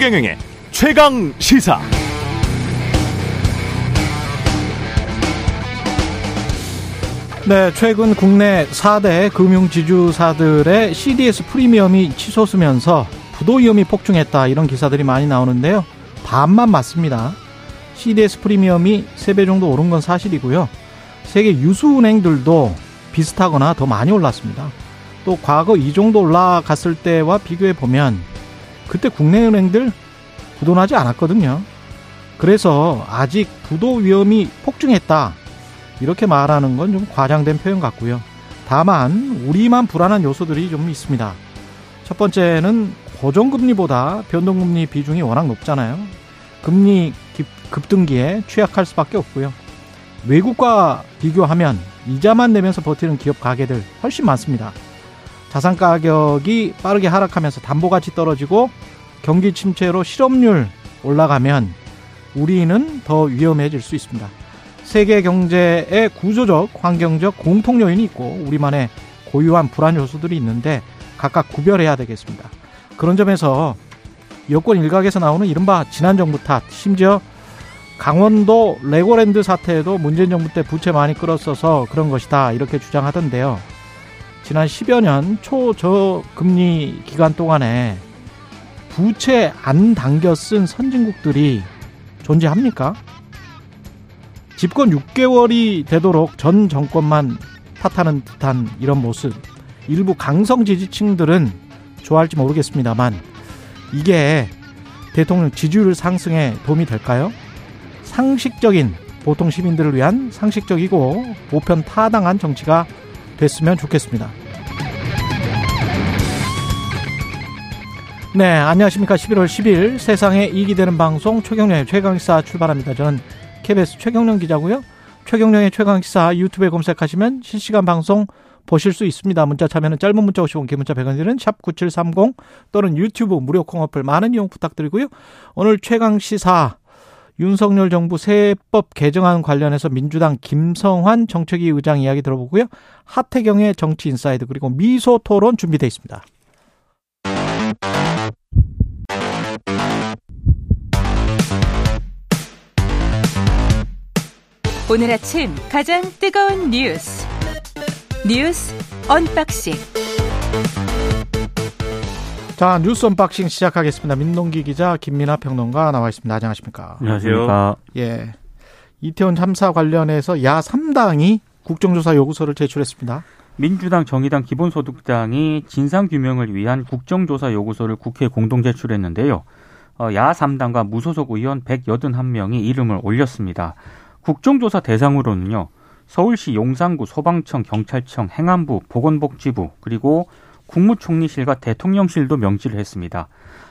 최경영의 최강 시사. 네, 최근 국내 4대 금융지주사들의 CDS 프리미엄이 치솟으면서 부도 위험이 폭증했다 이런 기사들이 많이 나오는데요. 반만 맞습니다. CDS 프리미엄이 3배 정도 오른 건 사실이고요. 세계 유수은행들도 비슷하거나 더 많이 올랐습니다. 또 과거 이 정도 올라갔을 때와 비교해 보면 그때 국내 은행들 부도나지 않았거든요. 그래서 아직 부도 위험이 폭증했다. 이렇게 말하는 건 좀 과장된 표현 같고요. 다만 우리만 불안한 요소들이 좀 있습니다. 첫 번째는 고정금리보다 변동금리 비중이 워낙 높잖아요. 금리 급등기에 취약할 수밖에 없고요. 외국과 비교하면 이자만 내면서 버티는 기업 가게들 훨씬 많습니다. 자산 가격이 빠르게 하락하면서 담보 가치 떨어지고 경기 침체로 실업률 올라가면 우리는 더 위험해질 수 있습니다. 세계 경제의 구조적, 환경적 공통 요인이 있고 우리만의 고유한 불안 요소들이 있는데 각각 구별해야 되겠습니다. 그런 점에서 여권 일각에서 나오는 이른바 지난 정부 탓, 심지어 강원도 레고랜드 사태에도 문재인 정부 때 부채 많이 끌었어서 그런 것이다 이렇게 주장하던데요. 지난 10여 년 초저금리 기간 동안에 부채 안 당겨 쓴 선진국들이 존재합니까? 집권 6개월이 되도록 전 정권만 탓하는 듯한 이런 모습. 일부 강성 지지층들은 좋아할지 모르겠습니다만 이게 대통령 지지율 상승에 도움이 될까요? 상식적인 보통 시민들을 위한 상식적이고 보편 타당한 정치가 됐으면 좋겠습니다. 네, 안녕하십니까. 11월 10일 세상에 이익이 되는 방송 최경련의 최강시사 출발합니다. 저는 KBS 최경련 기자고요. 최경련의 최강시사 유튜브에 검색하시면 실시간 방송 보실 수 있습니다. 문자 참여는 짧은 문자 50원, 긴 문자 100원 드는 샵9730 또는 유튜브 무료 콩 어플 많은 이용 부탁드리고요. 오늘 최강시사 윤석열 정부 세법 개정안 관련해서 민주당 김성환 정책위 의장 이야기 들어보고요. 하태경의 정치 인사이드 그리고 미소 토론 준비되어 있습니다. 오늘 아침 가장 뜨거운 뉴스 뉴스 언박싱 자 뉴스 언박싱 시작하겠습니다. 민동기 기자 김민아 평론가 나와 있습니다. 안녕하십니까? 안녕하세요. 예. 이태원 참사 관련해서 야 3당이 국정조사 요구서를 제출했습니다. 민주당, 정의당, 기본소득당이 진상규명을 위한 국정조사 요구서를 국회에 공동 제출했는데요. 어, 야 3당과 무소속 의원 181명이 이름을 올렸습니다. 국정조사 대상으로는요. 서울시 용산구 소방청, 경찰청, 행안부, 보건복지부 그리고 국무총리실과 대통령실도 명시를 했습니다.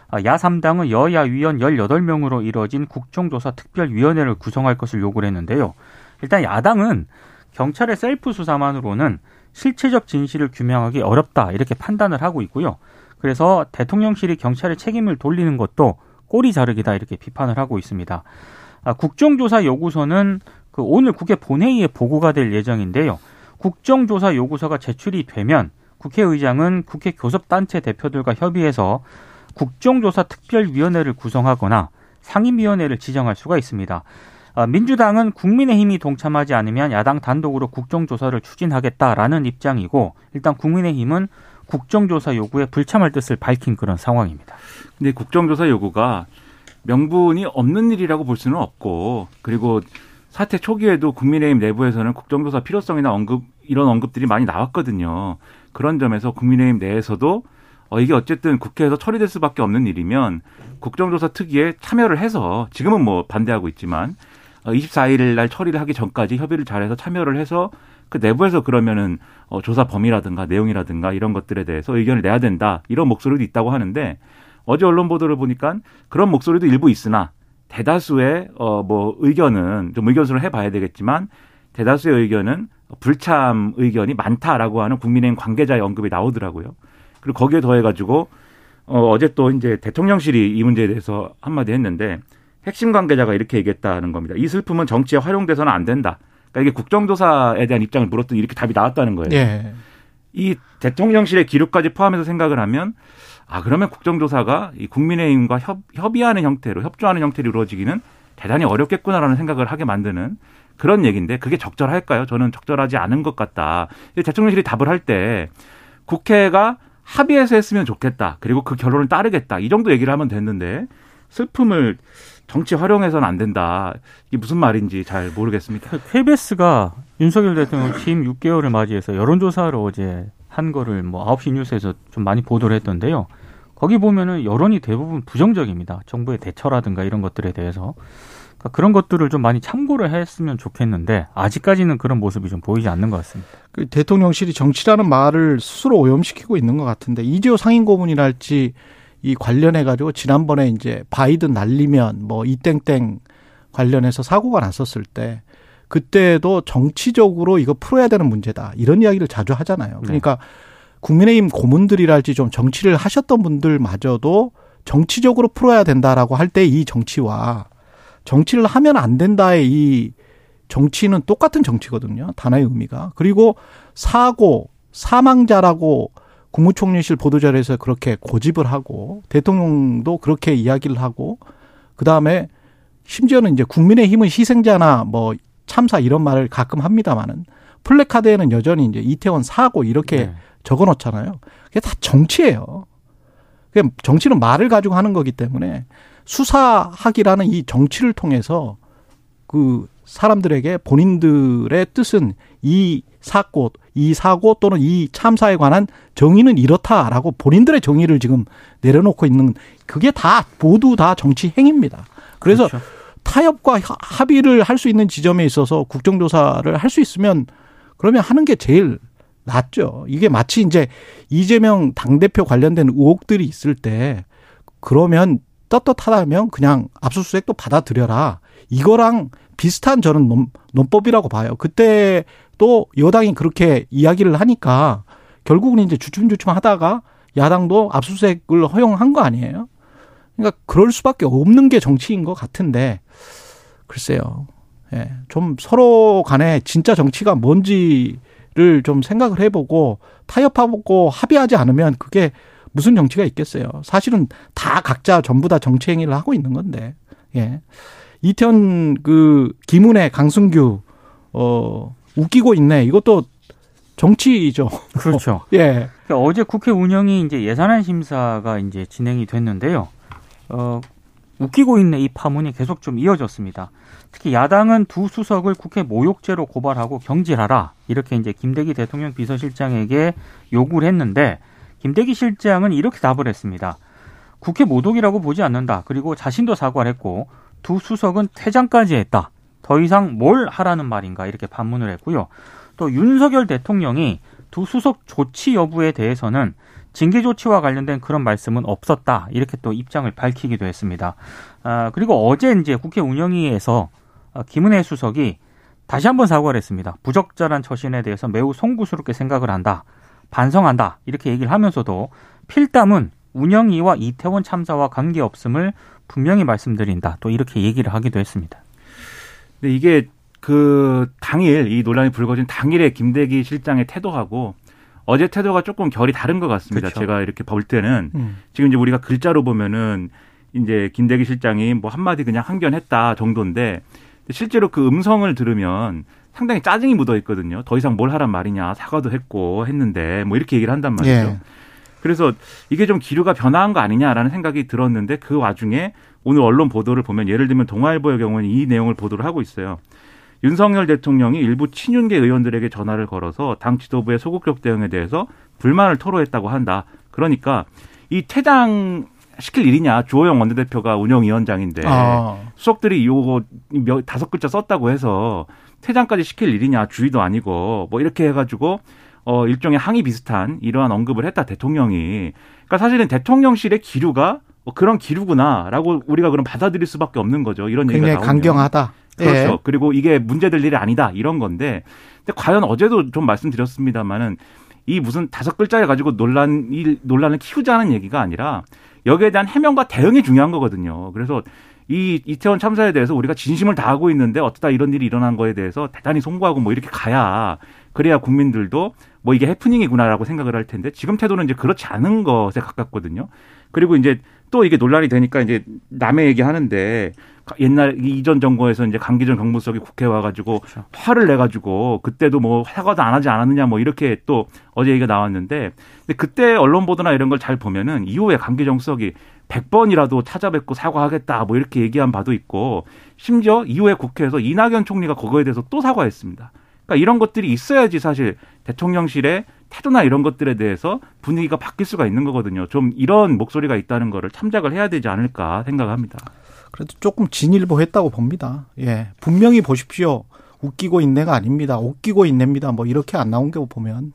아, 야3당은 여야 위원 18명으로 이뤄진 국정조사 특별위원회를 구성할 것을 요구를 했는데요. 일단 야당은 경찰의 셀프 수사만으로는 실체적 진실을 규명하기 어렵다 이렇게 판단을 하고 있고요. 그래서 대통령실이 경찰의 책임을 돌리는 것도 꼬리 자르기다 이렇게 비판을 하고 있습니다. 아, 국정조사 요구서는 그 오늘 국회 본회의에 보고가 될 예정인데요. 국정조사 요구서가 제출이 되면 국회의장은 국회 교섭단체 대표들과 협의해서 국정조사 특별위원회를 구성하거나 상임위원회를 지정할 수가 있습니다. 아, 민주당은 국민의힘이 동참하지 않으면 야당 단독으로 국정조사를 추진하겠다라는 입장이고 일단 국민의힘은 국정조사 요구에 불참할 뜻을 밝힌 그런 상황입니다. 근데 국정조사 요구가 명분이 없는 일이라고 볼 수는 없고 그리고 사태 초기에도 국민의힘 내부에서는 국정조사 필요성이나 언급 이런 언급들이 많이 나왔거든요. 그런 점에서 국민의힘 내에서도 어, 이게 어쨌든 국회에서 처리될 수밖에 없는 일이면 국정조사 특위에 참여를 해서 지금은 뭐 반대하고 있지만 어, 24일 날 처리를 하기 전까지 협의를 잘해서 참여를 해서 그 내부에서 그러면은 어, 조사 범위라든가 내용이라든가 이런 것들에 대해서 의견을 내야 된다. 이런 목소리도 있다고 하는데 어제 언론 보도를 보니까 그런 목소리도 일부 있으나 대다수의 어 뭐 의견은 좀 의견수를 해봐야 되겠지만 대다수의 의견은 불참 의견이 많다라고 하는 국민의힘 관계자의 언급이 나오더라고요. 그리고 거기에 더해가지고 어, 어제 또 이제 대통령실이 이 문제에 대해서 한마디 했는데 핵심 관계자가 이렇게 얘기했다는 겁니다. 이 슬픔은 정치에 활용돼서는 안 된다. 그러니까 이게 국정조사에 대한 입장을 물었더니 이렇게 답이 나왔다는 거예요. 예. 이 대통령실의 기록까지 포함해서 생각을 하면 아 그러면 국정조사가 이 국민의힘과 협, 협의하는 형태로 협조하는 형태로 이루어지기는 대단히 어렵겠구나라는 생각을 하게 만드는 그런 얘기인데 그게 적절할까요? 저는 적절하지 않은 것 같다. 대통령실이 답을 할 때 국회가 합의해서 했으면 좋겠다. 그리고 그 결론을 따르겠다. 이 정도 얘기를 하면 됐는데 슬픔을 정치 활용해서는 안 된다. 이게 무슨 말인지 잘 모르겠습니다. KBS가 윤석열 대통령 취임 6개월을 맞이해서 여론조사를 어제 한 거를 뭐 9시 뉴스에서 좀 많이 보도를 했던데요. 거기 보면은 여론이 대부분 부정적입니다. 정부의 대처라든가 이런 것들에 대해서. 그러니까 그런 것들을 좀 많이 참고를 했으면 좋겠는데 아직까지는 그런 모습이 좀 보이지 않는 것 같습니다. 그 대통령실이 정치라는 말을 스스로 오염시키고 있는 것 같은데 이재호 상임고문이랄지 이 관련해 가지고 지난번에 이제 바이든 날리면 뭐 이땡땡 관련해서 사고가 났었을 때 그때도 정치적으로 이거 풀어야 되는 문제다 이런 이야기를 자주 하잖아요. 그러니까 네. 국민의힘 고문들이랄지 좀 정치를 하셨던 분들마저도 정치적으로 풀어야 된다라고 할 때 이 정치와 정치를 하면 안 된다의 이 정치는 똑같은 정치거든요. 단어의 의미가. 그리고 사고, 사망자라고 국무총리실 보도자료에서 그렇게 고집을 하고 대통령도 그렇게 이야기를 하고 그다음에 심지어는 이제 국민의 힘은 희생자나 뭐 참사 이런 말을 가끔 합니다마는 플래카드에는 여전히 이제 이태원 사고 이렇게 네. 적어 놓잖아요. 그게 다 정치예요. 그게 정치는 말을 가지고 하는 거기 때문에 수사학이라는 이 정치를 통해서 그 사람들에게 본인들의 뜻은 이 사고, 이 사고 또는 이 참사에 관한 정의는 이렇다라고 본인들의 정의를 지금 내려놓고 있는 그게 다 모두 다 정치 행위입니다. 그래서 그렇죠. 타협과 합의를 할 수 있는 지점에 있어서 국정조사를 할 수 있으면 그러면 하는 게 제일 낫죠. 이게 마치 이제 이재명 당대표 관련된 의혹들이 있을 때 그러면 떳떳하다면 그냥 압수수색도 받아들여라. 이거랑 비슷한 저는 논, 논법이라고 봐요. 그때 또 여당이 그렇게 이야기를 하니까 결국은 이제 주춤주춤 하다가 야당도 압수수색을 허용한 거 아니에요? 그러니까 그럴 수밖에 없는 게 정치인 것 같은데 글쎄요. 예. 좀 서로 간에 진짜 정치가 뭔지를 좀 생각을 해보고 타협하고 합의하지 않으면 그게 무슨 정치가 있겠어요. 사실은 다 각자 전부 다 정치 행위를 하고 있는 건데. 예. 이태원 그 김은혜 강승규 어 웃기고 있네. 이것도 정치죠. 그렇죠. 예. 그러니까 어제 국회 운영이 이제 예산안 심사가 이제 진행이 됐는데요. 어 웃기고 있네 이 파문이 계속 좀 이어졌습니다. 특히 야당은 두 수석을 국회 모욕죄로 고발하고 경질하라 이렇게 이제 김대기 대통령 비서실장에게 요구를 했는데 김대기 실장은 이렇게 답을 했습니다. 국회 모독이라고 보지 않는다. 그리고 자신도 사과를 했고 두 수석은 퇴장까지 했다. 더 이상 뭘 하라는 말인가 이렇게 반문을 했고요. 또 윤석열 대통령이 두 수석 조치 여부에 대해서는 징계 조치와 관련된 그런 말씀은 없었다. 이렇게 또 입장을 밝히기도 했습니다. 아, 그리고 어제 이제 국회 운영위에서 김은혜 수석이 다시 한번 사과를 했습니다. 부적절한 처신에 대해서 매우 송구스럽게 생각을 한다. 반성한다 이렇게 얘기를 하면서도 필담은 운영위와 이태원 참사와 관계없음을 분명히 말씀드린다. 또 이렇게 얘기를 하기도 했습니다. 근데 이게 그 당일 이 논란이 불거진 당일에 김대기 실장의 태도하고 어제 태도가 조금 결이 다른 것 같습니다. 그렇죠. 제가 이렇게 볼 때는 음. 지금 이제 우리가 글자로 보면은 이제 김대기 실장이 뭐 한마디 그냥 항변했다 정도인데 실제로 그 음성을 들으면 상당히 짜증이 묻어 있거든요. 더 이상 뭘 하란 말이냐 사과도 했고 했는데 뭐 이렇게 얘기를 한단 말이죠. 예. 그래서 이게 좀 기류가 변화한 거 아니냐라는 생각이 들었는데 그 와중에 오늘 언론 보도를 보면 예를 들면 동아일보의 경우는 이 내용을 보도를 하고 있어요. 윤석열 대통령이 일부 친윤계 의원들에게 전화를 걸어서 당 지도부의 소극적 대응에 대해서 불만을 토로했다고 한다. 그러니까 이 퇴장 시킬 일이냐 주호영 원내대표가 운영위원장인데 아. 수석들이 요거 몇 다섯 글자 썼다고 해서 퇴장까지 시킬 일이냐 주의도 아니고 뭐 이렇게 해가지고 어 일종의 항의 비슷한 이러한 언급을 했다 대통령이. 그러니까 사실은 대통령실의 기류가 뭐 그런 기류구나라고 우리가 그럼 받아들일 수밖에 없는 거죠. 이런 얘기가 나오면. 강경하다. 그렇죠. 예. 그리고 이게 문제될 일이 아니다 이런 건데. 근데 과연 어제도 좀 말씀드렸습니다만은 이 무슨 다섯 글자를 가지고 논란 이 논란을 키우자는 얘기가 아니라 여기에 대한 해명과 대응이 중요한 거거든요. 그래서 이 이태원 참사에 대해서 우리가 진심을 다하고 있는데 어쩌다 이런 일이 일어난 거에 대해서 대단히 송구하고 뭐 이렇게 가야 그래야 국민들도 뭐 이게 해프닝이구나라고 생각을 할 텐데 지금 태도는 이제 그렇지 않은 것에 가깝거든요. 그리고 이제 또 이게 논란이 되니까 이제 남의 얘기 하는데 옛날 이전 정부에서 이제 강기정 정무수석이 국회 와가지고 그렇죠. 화를 내가지고 그때도 뭐 사과도 안 하지 않았느냐 뭐 이렇게 또 어제 얘기가 나왔는데 근데 그때 언론 보도나 이런 걸 잘 보면은 이후에 강기정 수석이 100번이라도 찾아뵙고 사과하겠다 뭐 이렇게 얘기한 바도 있고 심지어 이후에 국회에서 이낙연 총리가 그거에 대해서 또 사과했습니다. 그러니까 이런 것들이 있어야지 사실 대통령실의 태도나 이런 것들에 대해서 분위기가 바뀔 수가 있는 거거든요. 좀 이런 목소리가 있다는 거를 참작을 해야 되지 않을까 생각합니다. 그래도 조금 진일보했다고 봅니다. 예. 분명히 보십시오. 웃기고 있네가 아닙니다. 웃기고 있냅니다. 뭐 이렇게 안 나온 게 보면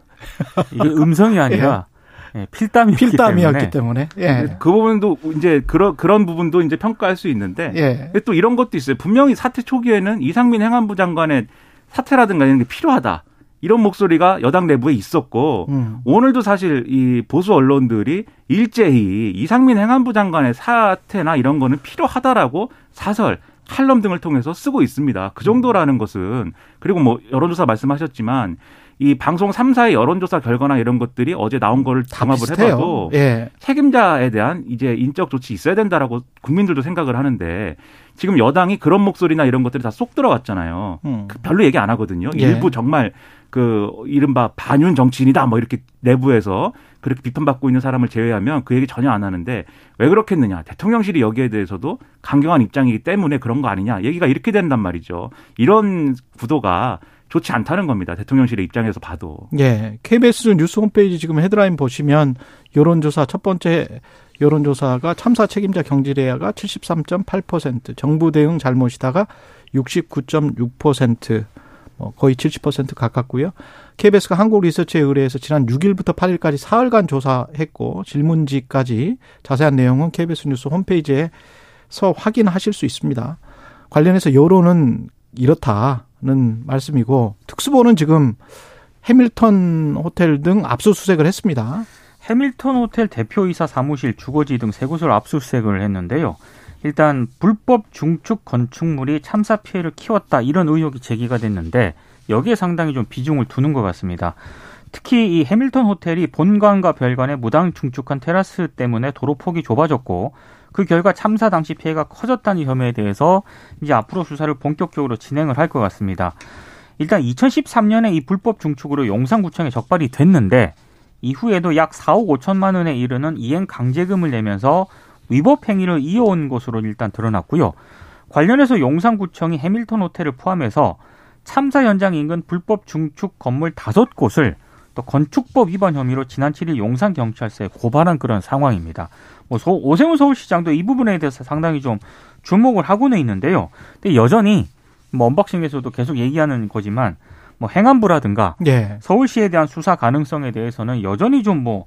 이게 음성이 아니라 예. 예, 필담이었기, 필담이었기 때문에, 때문에. 예. 그 부분도 이제 그런 그런 부분도 이제 평가할 수 있는데 예. 또 이런 것도 있어요. 분명히 사태 초기에는 이상민 행안부 장관의 사퇴라든가 이런 게 필요하다. 이런 목소리가 여당 내부에 있었고 음. 오늘도 사실 이 보수 언론들이 일제히 이상민 행안부 장관의 사태나 이런 거는 필요하다라고 사설 칼럼 등을 통해서 쓰고 있습니다. 그 정도라는 것은 그리고 뭐 여론조사 말씀하셨지만 이 방송 3사의 여론조사 결과나 이런 것들이 어제 나온 거를 종합을 해봐도 예. 책임자에 대한 이제 인적 조치 있어야 된다라고 국민들도 생각을 하는데 지금 여당이 그런 목소리나 이런 것들이 다 쏙 들어갔잖아요. 음. 그 별로 얘기 안 하거든요. 예. 일부 정말 그 이른바 반윤 정치인이다 뭐 이렇게 내부에서 그렇게 비판받고 있는 사람을 제외하면 그 얘기 전혀 안 하는데 왜 그렇겠느냐 대통령실이 여기에 대해서도 강경한 입장이기 때문에 그런 거 아니냐 얘기가 이렇게 된단 말이죠 이런 구도가 좋지 않다는 겁니다. 대통령실의 입장에서 봐도. 예. KBS 뉴스 홈페이지 지금 헤드라인 보시면 여론조사 첫 번째 여론조사가 참사 책임자 경질해야가 73.8%, 정부 대응 잘못이다가 69.6%, 뭐 거의 70% 가깝고요. KBS가 한국 리서치에 의뢰해서 지난 6일부터 8일까지 사흘간 조사했고 질문지까지 자세한 내용은 KBS 뉴스 홈페이지에서 확인하실 수 있습니다. 관련해서 여론은 이렇다 는 말씀이고 특수보는 지금 해밀턴 호텔 등 압수수색을 했습니다. 해밀턴 호텔 대표이사 사무실, 주거지 등 세 곳을 압수수색을 했는데요. 일단 불법 중축 건축물이 참사 피해를 키웠다 이런 의혹이 제기가 됐는데 여기에 상당히 좀 비중을 두는 것 같습니다. 특히 이 해밀턴 호텔이 본관과 별관에 무당 중축한 테라스 때문에 도로 폭이 좁아졌고 그 결과 참사 당시 피해가 커졌다는 혐의에 대해서 이제 앞으로 수사를 본격적으로 진행을 할 것 같습니다. 일단 2013년에 이 불법 중축으로 용산구청에 적발이 됐는데 이후에도 약 4억 5천만 원에 이르는 이행 강제금을 내면서 위법 행위를 이어온 것으로 일단 드러났고요. 관련해서 용산구청이 해밀턴 호텔을 포함해서 참사 현장 인근 불법 중축 건물 다섯 곳을 또 건축법 위반 혐의로 지난 7일 용산경찰서에 고발한 그런 상황입니다. 뭐 오세훈 서울시장도 이 부분에 대해서 상당히 좀 주목을 하고는 있는데요. 근데 여전히 뭐 언박싱에서도 계속 얘기하는 거지만 뭐 행안부라든가 예. 서울시에 대한 수사 가능성에 대해서는 여전히 좀 뭐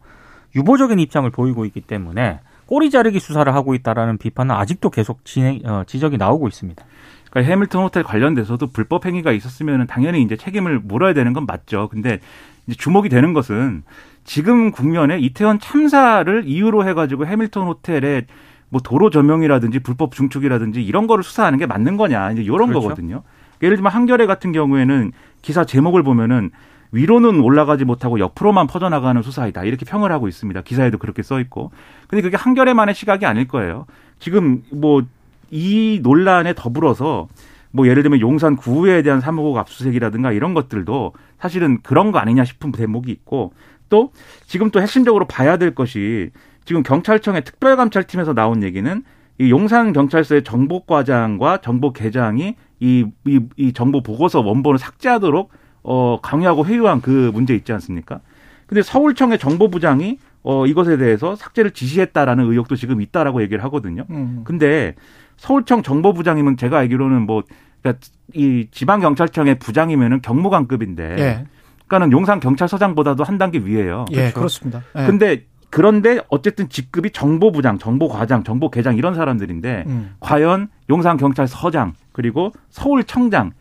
유보적인 입장을 보이고 있기 때문에 꼬리 자르기 수사를 하고 있다라는 비판은 아직도 계속 진행, 어, 지적이 나오고 있습니다. 그러니까 해밀턴 호텔 관련돼서도 불법 행위가 있었으면 당연히 이제 책임을 물어야 되는 건 맞죠. 근데 이제 주목이 되는 것은 지금 국면에 이태원 참사를 이유로 해가지고 해밀턴 호텔에 뭐 도로 조명이라든지 불법 중축이라든지 이런 거를 수사하는 게 맞는 거냐 이제 이런 그렇죠. 거거든요. 예를 들면 한겨레 같은 경우에는 기사 제목을 보면은 위로는 올라가지 못하고 옆으로만 퍼져나가는 수사이다. 이렇게 평을 하고 있습니다. 기사에도 그렇게 써 있고. 근데 그게 한겨레만의 시각이 아닐 거예요. 지금 뭐 이 논란에 더불어서 뭐 예를 들면 용산 구에 대한 사무국 압수수색이라든가 이런 것들도 사실은 그런 거 아니냐 싶은 대목이 있고 또 지금 또 핵심적으로 봐야 될 것이 지금 경찰청의 특별감찰팀에서 나온 얘기는 이 용산 경찰서의 정보과장과 정보계장이 이, 이, 이 정보 보고서 원본을 삭제하도록 어, 강요하고 회유한 그 문제 있지 않습니까? 근데 서울청의 정보부장이 어, 이것에 대해서 삭제를 지시했다라는 의혹도 지금 있다라고 얘기를 하거든요. 음. 근데 서울청 정보부장이면 제가 알기로는 뭐, 그러니까 이 지방경찰청의 부장이면은 경무관급인데. 예. 그러니까는 용산 경찰서장보다도 한 단계 위에요. 예, 그렇죠? 그렇습니다. 예. 근데 그런데 어쨌든 직급이 정보부장, 정보과장, 정보계장 이런 사람들인데 음. 과연 용산 경찰서장 그리고 서울청장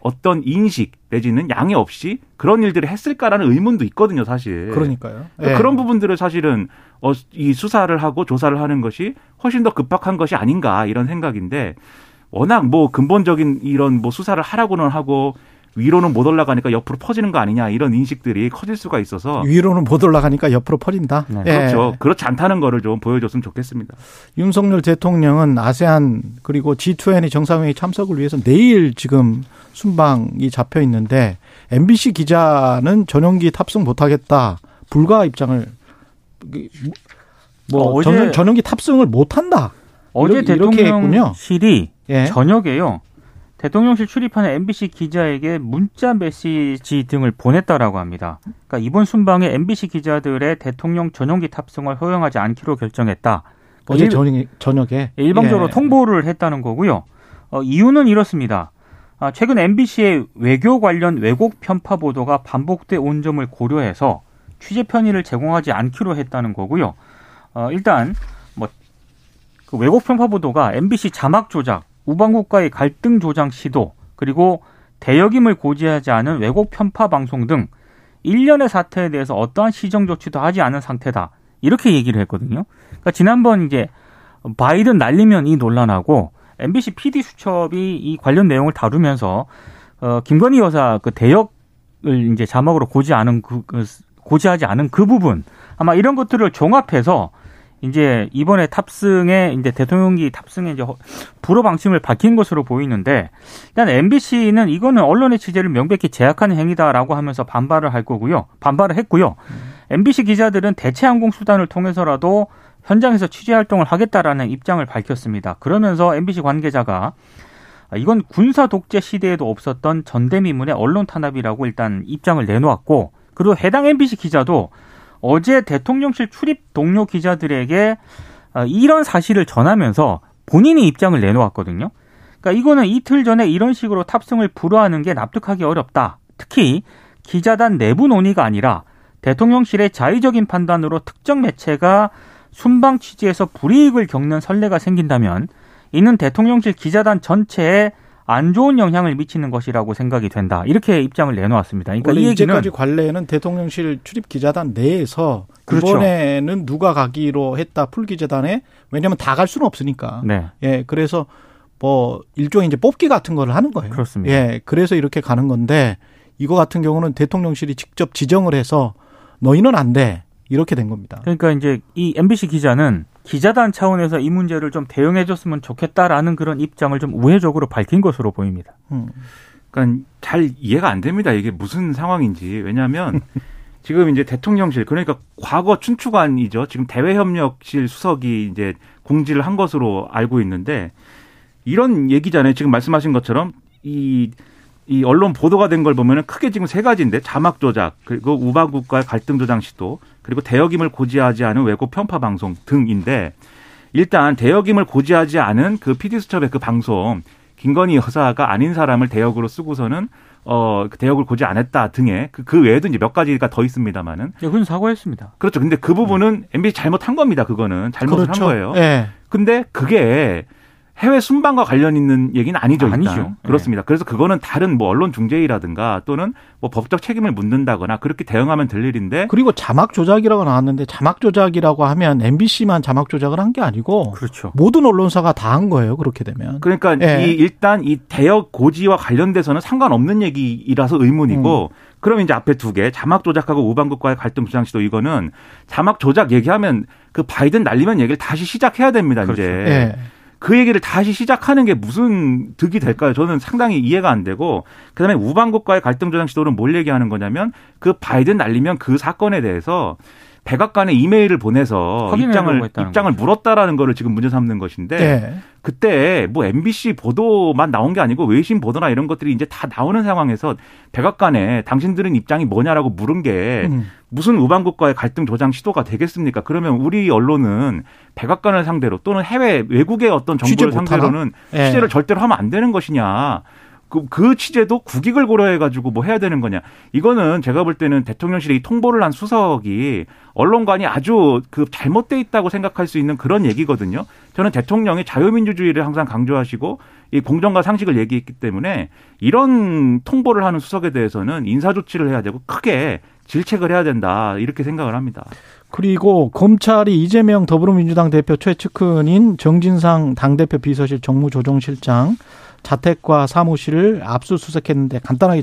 어떤 인식 내지는 양해 없이 그런 일들을 했을까라는 의문도 있거든요, 사실. 그러니까요. 그러니까 예. 그런 부분들을 사실은 어, 이 수사를 하고 조사를 하는 것이 훨씬 더 급박한 것이 아닌가 이런 생각인데 워낙 뭐 근본적인 이런 뭐 수사를 하라고는 하고 위로는 못 올라가니까 옆으로 퍼지는 거 아니냐 이런 인식들이 커질 수가 있어서 위로는 못 올라가니까 옆으로 퍼진다. 네. 예. 그렇죠. 그렇지 않다는 거를 좀 보여줬으면 좋겠습니다. 윤석열 대통령은 아세안 그리고 G20 정상회의 참석을 위해서 내일 지금 순방이 잡혀 있는데 MBC 기자는 전용기 탑승 못하겠다 불가 입장을 뭐 어, 어제- 전, 전용기 tab승을 못한다. 어제 이렇게- 이렇게 했군요. 대통령실이 예. 저녁에요. 대통령실 출입하는 MBC 기자에게 문자 메시지 등을 보냈다라고 합니다. 그러니까 이번 순방에 MBC 기자들의 대통령 전용기 탑승을 허용하지 않기로 결정했다. 어제 일- 저녁, 저녁에 일방적으로 예. 통보를 했다는 거고요. 어, 이유는 이렇습니다. 아, 최근 MBC의 외교 관련 왜곡 편파 보도가 반복돼 온 점을 고려해서 취재 편의를 제공하지 않기로 했다는 거고요. 어, 일단 뭐 그 왜곡 편파 보도가 MBC 자막 조작, 우방국과의 갈등 조장 시도, 그리고 대역임을 고지하지 않은 왜곡 편파 방송 등 일련의 사태에 대해서 어떠한 시정 조치도 하지 않은 상태다. 이렇게 얘기를 했거든요. 그러니까 지난번 이제 바이든 날리면 이 논란하고 MBC PD 수첩이 이 관련 내용을 다루면서 어 김건희 여사 그 대역을 이제 자막으로 고지 않은 그, 그 고지하지 않은 그 부분 아마 이런 것들을 종합해서 이제 이번에 탑승에 이제 대통령기 탑승에 이제 허- 불허 방침을 밝힌 것으로 보이는데 일단 MBC는 이거는 언론의 취재를 명백히 제약하는 행위다라고 하면서 반발을 할 거고요. 반발을 했고요. MBC 기자들은 대체 항공 수단을 통해서라도 현장에서 취재 활동을 하겠다라는 입장을 밝혔습니다. 그러면서 MBC 관계자가 아, 이건 군사 독재 시대에도 없었던 전대미문의 언론 탄압이라고 일단 입장을 내놓았고 그리고 해당 MBC 기자도 어제 대통령실 출입 동료 기자들에게 아, 이런 사실을 전하면서 본인이 입장을 내놓았거든요. 그러니까 이거는 이틀 전에 이런 식으로 탑승을 불허하는 게 납득하기 어렵다. 특히 기자단 내부 논의가 아니라 대통령실의 자의적인 판단으로 특정 매체가 순방 취재에서 불이익을 겪는 선례가 생긴다면 이는 대통령실 기자단 전체에 안 좋은 영향을 미치는 것이라고 생각이 된다. 이렇게 입장을 내놓았습니다. 그러니까 원래 이 얘기는 이제까지 관례는 대통령실 출입 기자단 내에서 그렇죠. 이번에는 누가 가기로 했다 풀 기자단에 왜냐하면 다 갈 수는 없으니까. 네. 예, 그래서 뭐 일종의 이제 뽑기 같은 걸 하는 거예요. 그렇습니다. 예, 그래서 이렇게 가는 건데 이거 같은 경우는 대통령실이 직접 지정을 해서 너희는 안 돼. 이렇게 된 겁니다. 그러니까 이제 이 MBC 기자는 기자단 차원에서 이 문제를 좀 대응해줬으면 좋겠다라는 그런 입장을 좀 우회적으로 밝힌 것으로 보입니다. 음. 그러니까 잘 이해가 안 됩니다. 이게 무슨 상황인지. 왜냐하면 지금 이제 대통령실 그러니까 과거 춘추관이죠. 지금 대외협력실 수석이 이제 공지를 한 것으로 알고 있는데 이런 얘기잖아요. 지금 말씀하신 것처럼 이, 이 언론 보도가 된 걸 보면은 크게 지금 세 가지인데 자막 조작 그리고 우방국과의 갈등 조장 시도 그리고 대역임을 고지하지 않은 왜곡 편파 방송 등인데 일단 대역임을 고지하지 않은 그 PD 수첩의 그 방송 김건희 여사가 아닌 사람을 대역으로 쓰고서는 어, 그 대역을 고지 안 했다 등의 그, 그 외에도 이제 몇 가지가 더 있습니다만은 예, 그건 사과했습니다. 그렇죠. 근데 그 부분은 MBC 잘못한 겁니다. 그거는 잘못을 그렇죠. 한 거예요. 예. 근데 그게 해외 순방과 관련 있는 얘기는 아니죠. 일단. 아니죠. 그렇습니다. 그래서 그거는 다른 뭐 언론 중재위라든가 또는 뭐 법적 책임을 묻는다거나 그렇게 대응하면 될 일인데 그리고 자막 조작이라고 나왔는데 자막 조작이라고 하면 MBC만 자막 조작을 한 게 아니고 그렇죠. 모든 언론사가 다 한 거예요. 그렇게 되면. 그러니까 예. 이 일단 이 대역 고지와 관련돼서는 상관없는 얘기이라서 의문이고 그럼 이제 앞에 두 개 자막 조작하고 우방국과의 갈등 조장 시도 이거는 자막 조작 얘기하면 그 바이든 날리면 얘기를 다시 시작해야 됩니다. 그렇죠. 이제 예. 그 얘기를 다시 시작하는 게 무슨 득이 될까요? 저는 상당히 이해가 안 되고 그다음에 우방국과의 갈등 조장 시도는 뭘 얘기하는 거냐면 그 바이든 날리면 그 사건에 대해서 백악관에 이메일을 보내서 입장을 입장을 거죠. 물었다라는 거를 지금 문제 삼는 것인데 예. 그때 뭐 MBC 보도만 나온 게 아니고 외신 보도나 이런 것들이 이제 다 나오는 상황에서 백악관에 당신들은 입장이 뭐냐라고 물은 게 음. 무슨 우방국과의 갈등 조장 시도가 되겠습니까? 그러면 우리 언론은 백악관을 상대로 또는 해외 외국의 어떤 못하나? 상대로는 예. 취재를 절대로 하면 안 되는 것이냐. 그, 그 취재도 국익을 고려해가지고 뭐 해야 되는 거냐. 이거는 제가 볼 때는 대통령실에 이 통보를 한 수석이 언론관이 아주 그 잘못돼 있다고 생각할 수 있는 그런 얘기거든요. 저는 대통령이 자유민주주의를 항상 강조하시고 이 공정과 상식을 얘기했기 때문에 이런 통보를 하는 수석에 대해서는 인사 조치를 해야 되고 크게 질책을 해야 된다 이렇게 생각을 합니다. 그리고 검찰이 이재명 더불어민주당 대표 최측근인 정진상 당대표 비서실 정무조정실장 자택과 사무실을 압수수색했는데 간단하게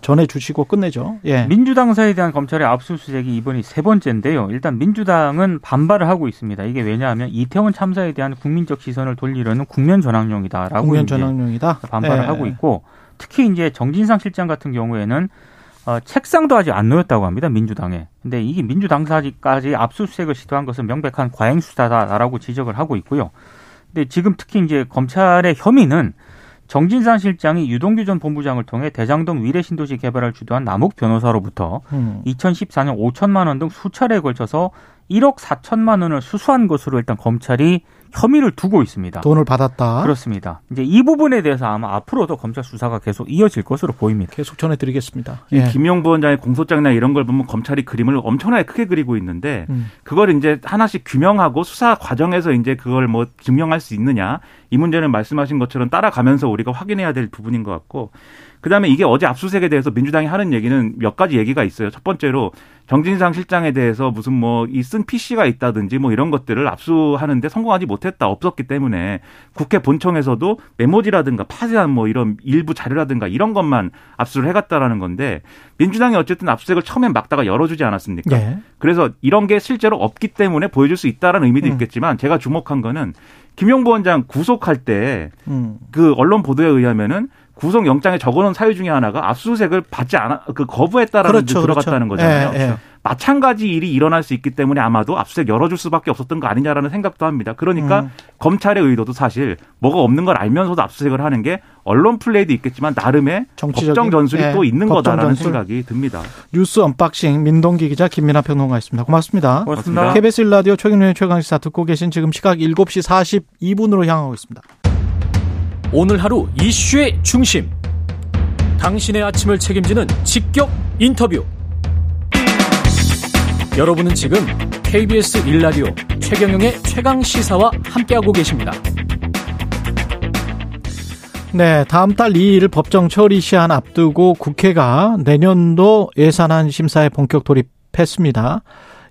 전해 주시고 끝내죠. 예. 민주당사에 대한 검찰의 압수수색이 이번이 세 번째인데요. 일단 민주당은 반발을 하고 있습니다. 이게 왜냐하면 이태원 참사에 대한 국민적 시선을 돌리려는 국면 전환용이다라고 국면 전환용이다. 반발을 예. 하고 있고 특히 이제 정진상 실장 같은 경우에는 어, 책상도 아직 안 놓였다고 합니다. 민주당에. 근데 이게 민주당사까지 압수수색을 시도한 것은 명백한 과잉 수사다라고 지적을 하고 있고요. 근데 지금 특히 이제 검찰의 혐의는 정진상 실장이 유동규 전 본부장을 통해 대장동 위례 신도시 개발을 주도한 남욱 변호사로부터 음. 2014년 5천만 원 등 수차례에 걸쳐서 1억 4천만 원을 수수한 것으로 일단 검찰이 혐의를 두고 있습니다. 돈을 받았다. 그렇습니다. 이제 이 부분에 대해서 아마 앞으로도 검찰 수사가 계속 이어질 것으로 보입니다. 계속 전해드리겠습니다. 예. 김용 부원장의 공소장이나 이런 걸 보면 검찰이 그림을 엄청나게 크게 그리고 있는데 음. 그걸 이제 하나씩 규명하고 수사 과정에서 이제 그걸 뭐 증명할 수 있느냐 이 문제는 말씀하신 것처럼 따라가면서 우리가 확인해야 될 부분인 것 같고 그다음에 이게 어제 압수수색에 대해서 민주당이 하는 얘기는 몇 가지 얘기가 있어요. 첫 번째로 정진상 실장에 대해서 무슨 뭐 이 쓴 PC가 있다든지 뭐 이런 것들을 압수하는데 성공하지 못했다 없었기 때문에 국회 본청에서도 메모지라든가 파쇄한 뭐 이런 일부 자료라든가 이런 것만 압수를 해갔다라는 건데 민주당이 어쨌든 압수수색을 처음엔 막다가 열어주지 않았습니까? 네. 그래서 이런 게 실제로 없기 때문에 보여줄 수 있다라는 의미도 음. 있겠지만 제가 주목한 거는 김용 부원장 구속할 때 그 음. 그 언론 보도에 의하면은 구속 영장에 적어놓은 사유 중에 하나가 압수수색을 받지 않아 그 거부했다라는 그렇죠, 데 들어갔다는 그렇죠. 거잖아요. 예, 예. 마찬가지 일이 일어날 수 있기 때문에 아마도 압수수색 열어줄 수밖에 없었던 거 아니냐라는 생각도 합니다. 그러니까 음. 검찰의 의도도 사실 뭐가 없는 걸 알면서도 압수수색을 하는 게 언론 플레이도 있겠지만 나름의 법정 전술이 예, 또 있는 거다라는 전술. 생각이 듭니다. 뉴스 언박싱 민동기 기자 김민아 평론가였습니다. 고맙습니다. 고맙습니다. KBS 일라디오 최경영의 최강시사 듣고 계신 지금 시각 7시 42분으로 향하고 있습니다. 오늘 하루 이슈의 중심. 당신의 아침을 책임지는 직격 인터뷰. 여러분은 지금 KBS 일라디오 최경영의 최강 시사와 함께하고 계십니다. 네, 다음 달 2일 법정 처리 시한 앞두고 국회가 내년도 예산안 심사에 본격 돌입했습니다.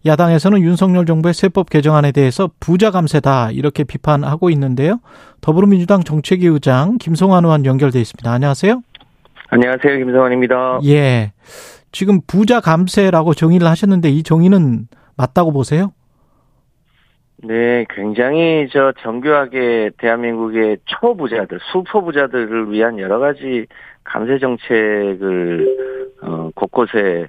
야당에서는 윤석열 정부의 세법 개정안에 대해서 부자 감세다 이렇게 비판하고 있는데요. 더불어민주당 정책위 의장 김성환 의원 연결돼 있습니다. 안녕하세요. 안녕하세요. 김성환입니다. 예. 지금 부자 감세라고 정의를 하셨는데 이 정의는 맞다고 보세요? 네, 굉장히 저 정교하게 대한민국의 초부자들, 수포부자들을 위한 여러 가지 감세 정책을 어, 곳곳에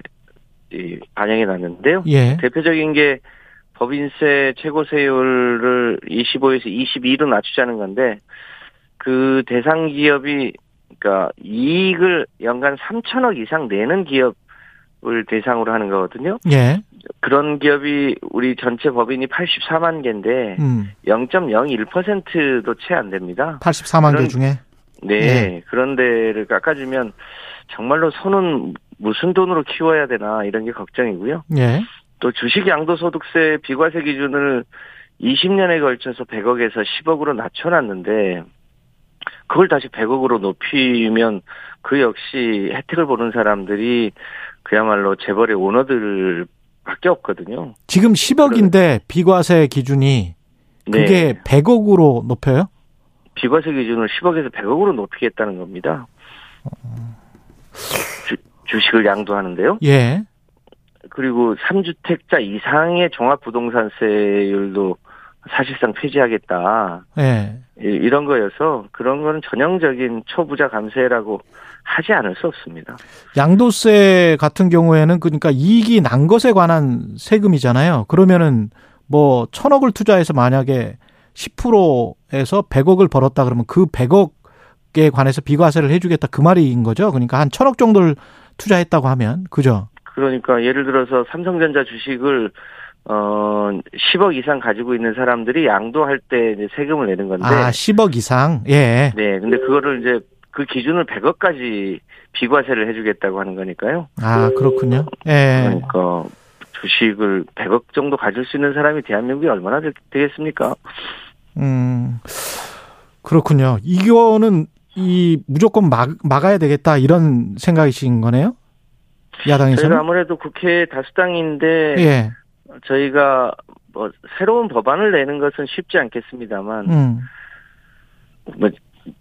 반영이 났는데요. 예. 대표적인 게 법인세 최고세율을 25에서 22로 낮추자는 건데 그 대상 기업이 그러니까 이익을 연간 3천억 이상 내는 기업을 대상으로 하는 거거든요. 예. 그런 기업이 우리 전체 법인이 84만 개인데 음. 0.01%도 채 안 됩니다. 84만 그런, 개 중에 네, 예. 그런 데를 깎아주면 정말로 손은 무슨 돈으로 키워야 되나 이런 게 걱정이고요. 예. 또 주식 양도소득세 비과세 기준을 20년에 걸쳐서 100억에서 10억으로 낮춰놨는데 그걸 다시 100억으로 높이면 그 역시 혜택을 보는 사람들이 그야말로 재벌의 오너들 밖에 없거든요. 지금 10억인데 비과세 기준이 그게 네. 100억으로 높여요? 비과세 기준을 10억에서 100억으로 높이겠다는 겁니다. 어... 주식을 양도하는데요. 예. 그리고 3주택자 이상의 종합부동산세율도 사실상 폐지하겠다. 예. 이런 거여서 그런 거는 전형적인 초부자 감세라고 하지 않을 수 없습니다. 양도세 같은 경우에는 그러니까 이익이 난 것에 관한 세금이잖아요. 그러면은 뭐 천억을 투자해서 만약에 10%에서 100억을 벌었다 그러면 그 100억에 관해서 비과세를 해주겠다 그 말인 거죠. 그러니까 한 천억 정도를 투자했다고 하면 그죠? 그러니까 예를 들어서 삼성전자 주식을 어 10억 이상 가지고 있는 사람들이 양도할 때 이제 세금을 내는 건데 아 10억 이상 예. 네, 근데 그거를 이제 그 기준을 100억까지 비과세를 해주겠다고 하는 거니까요. 아 그렇군요. 예. 그러니까 주식을 100억 정도 가질 수 있는 사람이 대한민국에 얼마나 되겠습니까? 음. 그렇군요. 이거는 이 무조건 막, 막아야 되겠다 이런 생각이신 거네요? 야당에서는? 저희가 아무래도 국회 다수당인데 예. 저희가 뭐 새로운 법안을 내는 것은 쉽지 않겠습니다만 음. 뭐,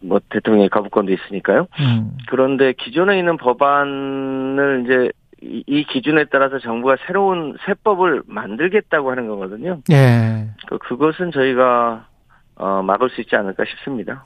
뭐 대통령의 거부권도 있으니까요. 음. 그런데 기존에 있는 법안을 이제 이 기준에 따라서 정부가 새로운 세법을 만들겠다고 하는 거거든요. 예. 그 그것은 저희가 어 막을 수 있지 않을까 싶습니다.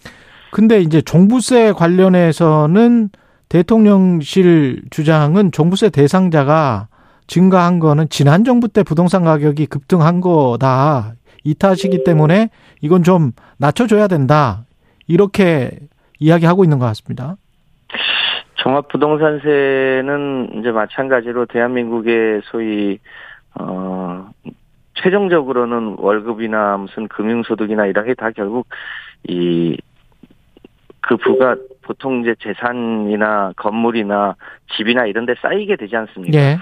근데 이제 종부세 관련해서는 대통령실 주장은 종부세 대상자가 증가한 거는 지난 정부 때 부동산 가격이 급등한 거다. 이 탓이기 때문에 이건 좀 낮춰줘야 된다. 이렇게 이야기하고 있는 것 같습니다. 종합부동산세는 이제 마찬가지로 대한민국의 소위 어 최종적으로는 월급이나 무슨 금융소득이나 이런 게 다 결국 이 그 부가 보통 이제 재산이나 건물이나 집이나 이런 데 쌓이게 되지 않습니까? 예.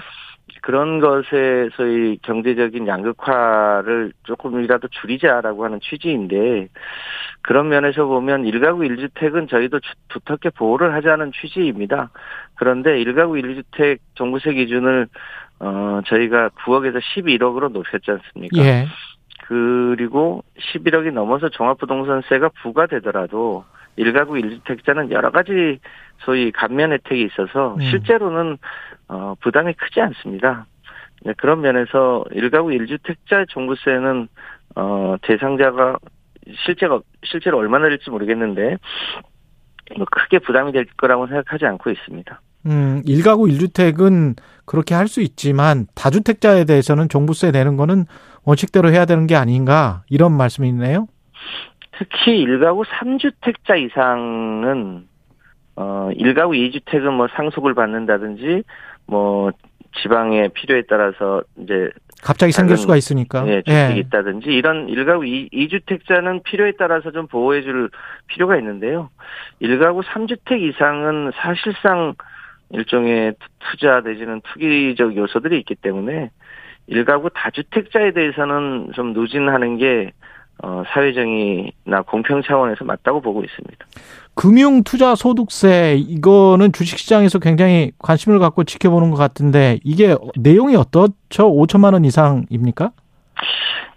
그런 것에 서의 경제적인 양극화를 조금이라도 줄이자라고 하는 취지인데 그런 면에서 보면 1가구 1주택은 저희도 두텁게 보호를 하자는 취지입니다. 그런데 1가구 1주택 종부세 기준을 어 저희가 9억에서 11억으로 높였지 않습니까? 예. 그리고 11억이 넘어서 종합부동산세가 부과되더라도 1가구 1주택자는 여러 가지 소위 감면 혜택이 있어서 음. 실제로는 어, 부담이 크지 않습니다. 네, 그런 면에서 1가구 1주택자 종부세는 어, 대상자가 실제가 실제로 얼마나 될지 모르겠는데 뭐 크게 부담이 될 거라고 생각하지 않고 있습니다. 음, 1가구 1주택은 그렇게 할 수 있지만 다주택자에 대해서는 종부세 내는 거는 원칙대로 해야 되는 게 아닌가 이런 말씀이네요. 특히 1가구 3주택자 이상은 어 1가구 2주택은 뭐 상속을 받는다든지 뭐 지방의 필요에 따라서 이제 갑자기 생길 수가 있으니까 예, 주택이 예. 있다든지 이런 1가구 2, 주택자는 필요에 따라서 좀 보호해 줄 필요가 있는데요. 1가구 3주택 이상은 사실상 일종의 투자 내지는 투기적 요소들이 있기 때문에 1가구 다주택자에 대해서는 좀 누진하는 게 어, 사회정의나 공평 차원에서 맞다고 보고 있습니다. 금융 투자 소득세 이거는 주식시장에서 굉장히 관심을 갖고 지켜보는 것 같은데 이게 내용이 어떻죠? 5천만 원 이상입니까?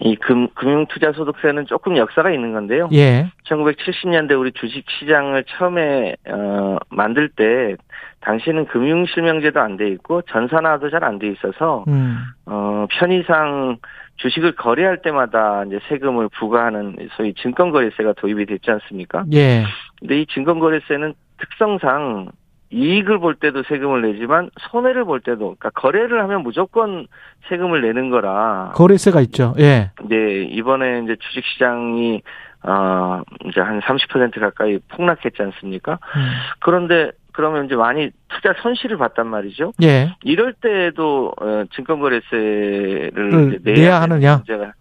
이 금, 금융투자소득세는 조금 역사가 있는 건데요. 예. 1970년대 우리 주식시장을 처음에 어, 만들 때 당시에는 금융실명제도 안 돼 있고 전산화도 잘 안 돼 있어서 음. 어, 편의상 주식을 거래할 때마다 이제 세금을 부과하는 소위 증권거래세가 도입이 됐지 않습니까? 예. 근데 이 증권거래세는 특성상 이익을 볼 때도 세금을 내지만 손해를 볼 때도 그러니까 거래를 하면 무조건 세금을 내는 거라 거래세가 있죠. 예. 네, 이번에 이제 주식 시장이 어 이제 한 30% 가까이 폭락했지 않습니까? 음. 그런데 그러면 이제 많이 투자 손실을 봤단 말이죠. 예. 이럴 때도 어, 증권거래세를 음, 내야, 내야 하느냐 문제가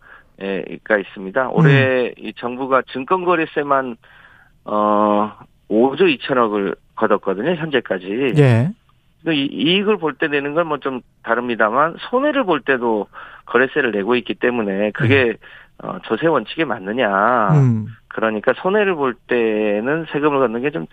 가 있습니다. 올해 음. 이 정부가 증권거래세만 어 5조 2천억을 거뒀거든요. 현재까지. 예. 이익을 볼 때 내는 건 뭐 좀 다릅니다만 손해를 볼 때도 거래세를 내고 있기 때문에 그게 음. 어, 조세 원칙에 맞느냐. 음. 그러니까 손해를 볼 때는 세금을 걷는 게 좀,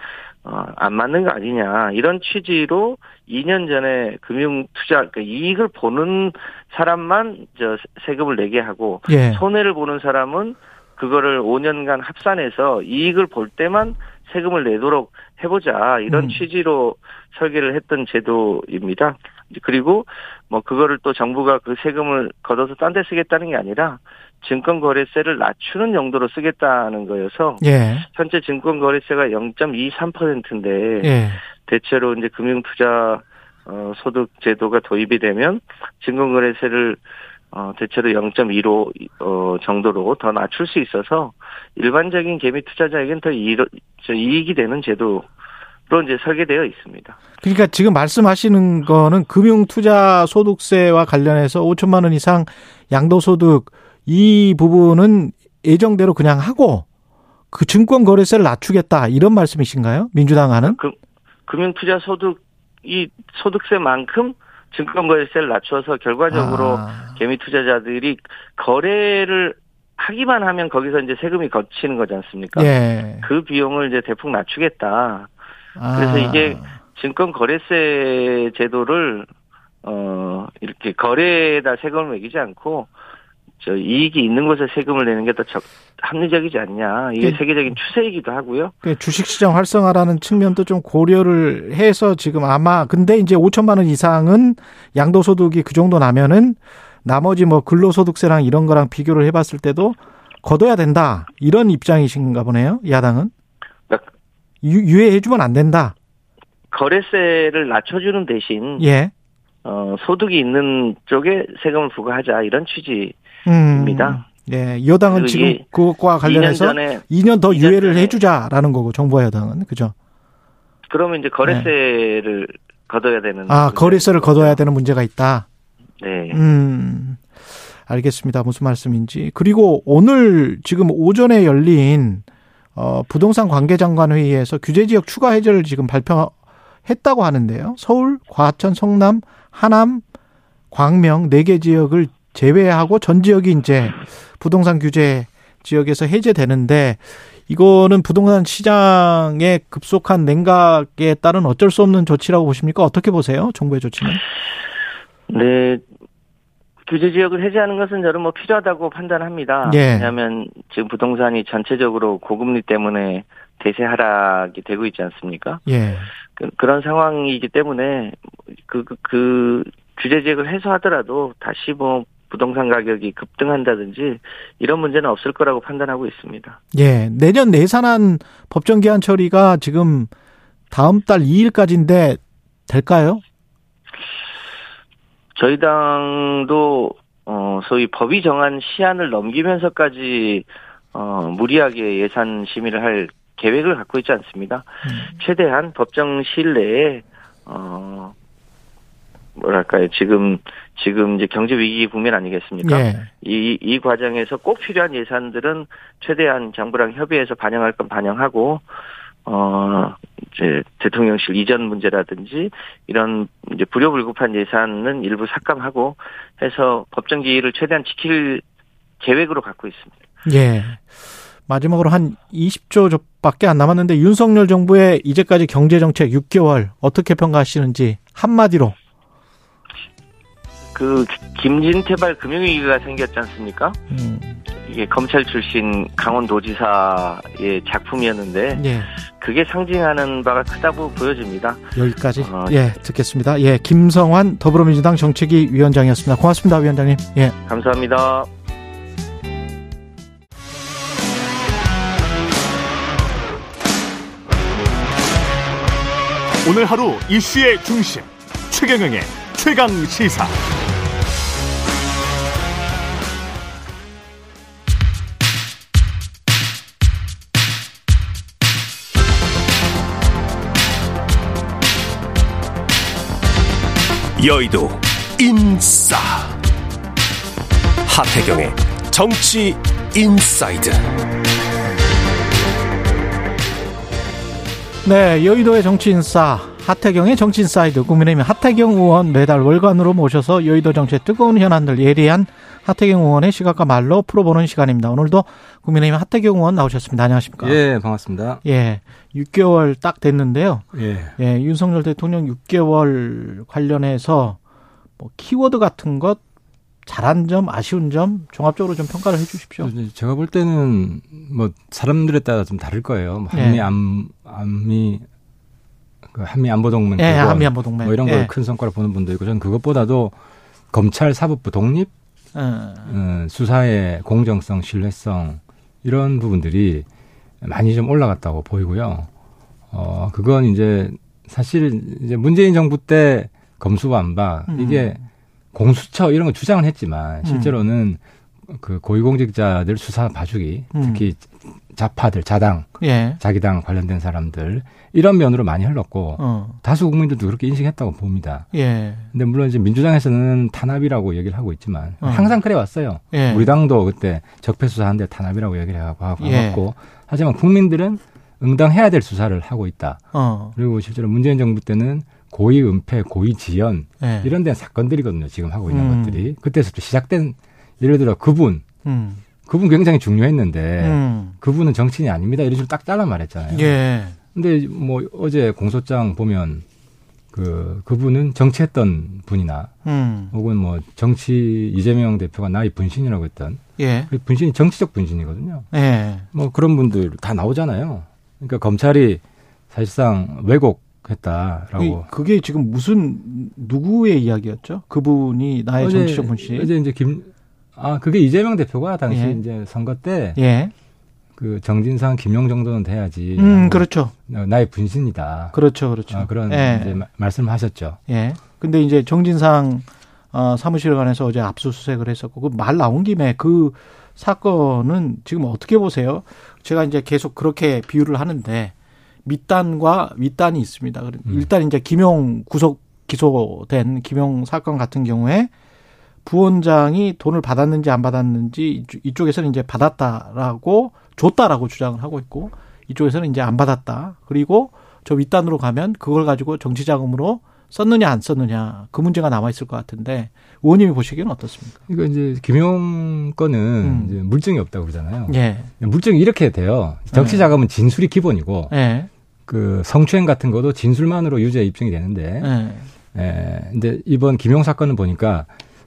어, 안 맞는 거 아니냐. 이런 취지로 2년 전에 금융 투자, 그러니까 이익을 보는 사람만 저 세금을 내게 하고, 예. 손해를 보는 사람은 그거를 5년간 합산해서 이익을 볼 때만 세금을 내도록 해보자. 이런 음. 취지로 설계를 했던 제도입니다. 그리고 뭐 그거를 또 정부가 그 세금을 걷어서 딴 데 쓰겠다는 게 아니라 증권거래세를 낮추는 용도로 쓰겠다는 거여서 예. 현재 증권거래세가 0.23%인데 예. 대체로 이제 금융투자 어, 소득 제도가 도입이 되면 증권거래세를 어, 대체로 0.15 어, 정도로 더 낮출 수 있어서 일반적인 개미 투자자에게는 더 이, 이익이 되는 제도 로 이제 설계되어 있습니다. 그러니까 지금 말씀하시는 거는 금융 투자 소득세와 관련해서 5천만 원 이상 양도소득 이 부분은 예정대로 그냥 하고 그 증권 거래세를 낮추겠다 이런 말씀이신가요? 민주당 하는? 그, 금융투자 소득 이 소득세만큼 증권 거래세를 낮춰서 결과적으로 아. 개미 투자자들이 거래를 하기만 하면 거기서 이제 세금이 거치는 거지 않습니까? 예. 그 비용을 이제 대폭 낮추겠다. 아. 그래서 이게 증권 거래세 제도를 어 이렇게 거래에다 세금을 매기지 않고 저 이익이 있는 곳에 세금을 내는 게 더 합리적이지 않냐. 이게 네. 세계적인 추세이기도 하고요. 네, 주식시장 활성화라는 측면도 좀 고려를 해서 지금 아마 근데 이제 5천만 원 이상은 양도소득이 그 정도 나면은 나머지 뭐 근로소득세랑 이런 거랑 비교를 해봤을 때도 걷어야 된다 이런 입장이신가 보네요. 야당은 그러니까 유, 예해주면 안 된다. 거래세를 낮춰주는 대신 예. 어, 소득이 있는 쪽에 세금을 부과하자 이런 취지. 입니다. 음, 예, 여당은 지금 그것과 관련해서 2년, 전에, 2년 더 2년 유예를 전에. 해주자라는 거고 정부와 여당은 그죠? 그러면 이제 거래세를 네. 걷어야 되는. 아 거래세를 걷어야 되는 문제가 있다. 네. 음. 알겠습니다. 무슨 말씀인지. 그리고 오늘 지금 오전에 열린 어, 부동산 관계장관 회의에서 규제 지역 추가 해제를 지금 발표했다고 하는데요. 서울, 과천, 성남, 하남, 광명 네 개 지역을 제외하고 전 지역이 이제 부동산 규제 지역에서 해제되는데 이거는 부동산 시장의 급속한 냉각에 따른 어쩔 수 없는 조치라고 보십니까? 어떻게 보세요? 정부의 조치는? 네. 규제 지역을 해제하는 것은 저는 뭐 필요하다고 판단합니다. 예. 왜냐하면 지금 부동산이 전체적으로 고금리 때문에 대세 하락이 되고 있지 않습니까? 예. 그, 런 상황이기 때문에 그, 그, 그 규제 지역을 해소하더라도 다시 뭐 부동산 가격이 급등한다든지 이런 문제는 없을 거라고 판단하고 있습니다. 예, 내년 내산한 법정 기한 처리가 지금 다음 달 2일까지인데 될까요? 저희 당도 어 소위 법이 정한 시한을 넘기면서까지 어 무리하게 예산 심의를 할 계획을 갖고 있지 않습니다. 음. 최대한 법정 시일 내에 어 뭐랄까요 지금 지금 이제 경제 위기 국면 아니겠습니까? 예. 이, 이 과정에서 꼭 필요한 예산들은 최대한 정부랑 협의해서 반영할 건 반영하고, 어, 이제 대통령실 이전 문제라든지 이런 이제 불효불급한 예산은 일부 삭감하고 해서 법정 기일을 최대한 지킬 계획으로 갖고 있습니다. 예. 마지막으로 한 20조 밖에 안 남았는데 윤석열 정부의 이제까지 경제정책 6개월 어떻게 평가하시는지 한마디로 그 김진태발 금융위기가 생겼지 않습니까? 음. 이게 검찰 출신 강원도지사의 작품이었는데 예. 그게 상징하는 바가 크다고 보여집니다. 여기까지 어, 예 듣겠습니다. 예 김성환 더불어민주당 정책위 위원장이었습니다. 고맙습니다, 위원장님. 예 감사합니다. 오늘 하루 이슈의 중심 최경영의 최강 시사. 여의도 인싸. 하태경의 정치 인사이드. 네 여의도의 정치 인싸 하태경의 정치 인사이드. 국민의힘 하태경 의원 매달 월간으로 모셔서 여의도 정치의 뜨거운 현안들 예리한 하태경 의원의 시각과 말로 풀어보는 시간입니다. 오늘도 국민의힘 하태경 의원 나오셨습니다. 안녕하십니까? 예, 반갑습니다. 예, 6개월 딱 됐는데요. 예. 예, 윤석열 대통령 6개월 관련해서 뭐 키워드 같은 것 잘한 점, 아쉬운 점 종합적으로 좀 평가를 해 주십시오. 제가 볼 때는 뭐 사람들에 따라 좀 다를 거예요. 뭐 한미 예. 안 안미 그 한미 안보 동맹, 예, 한미 안보 동맹, 뭐 이런 걸큰 예. 성과를 보는 분도 있고 저는 그것보다도 검찰 사법부 독립 음, 수사의 공정성, 신뢰성 이런 부분들이 많이 좀 올라갔다고 보이고요. 어, 그건 이제 사실 이제 문재인 정부 때 검수완박 음. 이게 공수처 이런 거 주장을 했지만 실제로는 음. 그 고위공직자들 수사 봐주기 음. 특히 자파들 자당 예. 자기 당 관련된 사람들 이런 면으로 많이 흘렀고 어. 다수 국민들도 그렇게 인식했다고 봅니다. 예. 근데 물론 이제 민주당에서는 탄압이라고 얘기를 하고 있지만 어. 항상 그래 왔어요. 예. 우리 당도 그때 적폐 수사하는데 탄압이라고 얘기를 하고 하고 예. 고 하지만 국민들은 응당해야 될 수사를 하고 있다. 어. 그리고 실제로 문재인 정부 때는 고의 은폐, 고의 지연 예. 이런 데 사건들이거든요. 지금 하고 있는 음. 것들이 그때서부터 시작된 예를 들어 그분 음. 그분 굉장히 중요했는데 음. 그분은 정치인이 아닙니다. 이런 식으로 딱 잘라 말했잖아요. 예. 근데 뭐 어제 공소장 보면 그 그분은 정치했던 분이나 음. 혹은 뭐 정치 이재명 대표가 나의 분신이라고 했던 예. 그 분신이 정치적 분신이거든요. 예. 뭐 그런 분들 다 나오잖아요. 그러니까 검찰이 사실상 왜곡했다라고. 그게 지금 무슨 누구의 이야기였죠? 그분이 나의 어제, 정치적 분신. 어제 이제 김 아, 그게 이재명 대표가 당시 예. 이제 선거 때. 예. 그 정진상, 김용 정도는 돼야지. 음, 그렇죠. 나의 분신이다. 그렇죠, 그렇죠. 아, 그런 예. 이제 말씀하셨죠. 예. 근데 이제 정진상 어, 사무실에 관해서 어제 압수수색을 했었고 그 말 나온 김에 그 사건은 지금 어떻게 보세요? 제가 이제 계속 그렇게 비유를 하는데 밑단과 윗단이 있습니다. 음. 일단 이제 김용 구속 기소된 김용 사건 같은 경우에 부원장이 돈을 받았는지 안 받았는지 이쪽에서는 이제 받았다라고 줬다라고 주장을 하고 있고 이쪽에서는 이제 안 받았다. 그리고 저 윗단으로 가면 그걸 가지고 정치 자금으로 썼느냐 안 썼느냐 그 문제가 남아 있을 것 같은데 의원님이 보시기에는 어떻습니까? 이거 이제 김용 건은 음. 이제 물증이 없다고 그러잖아요. 예. 물증이 이렇게 돼요. 정치 자금은 진술이 기본이고 예. 그 성추행 같은 것도 진술만으로 유죄 입증이 되는데 예. 예. 근데 이번 김용 사건은 보니까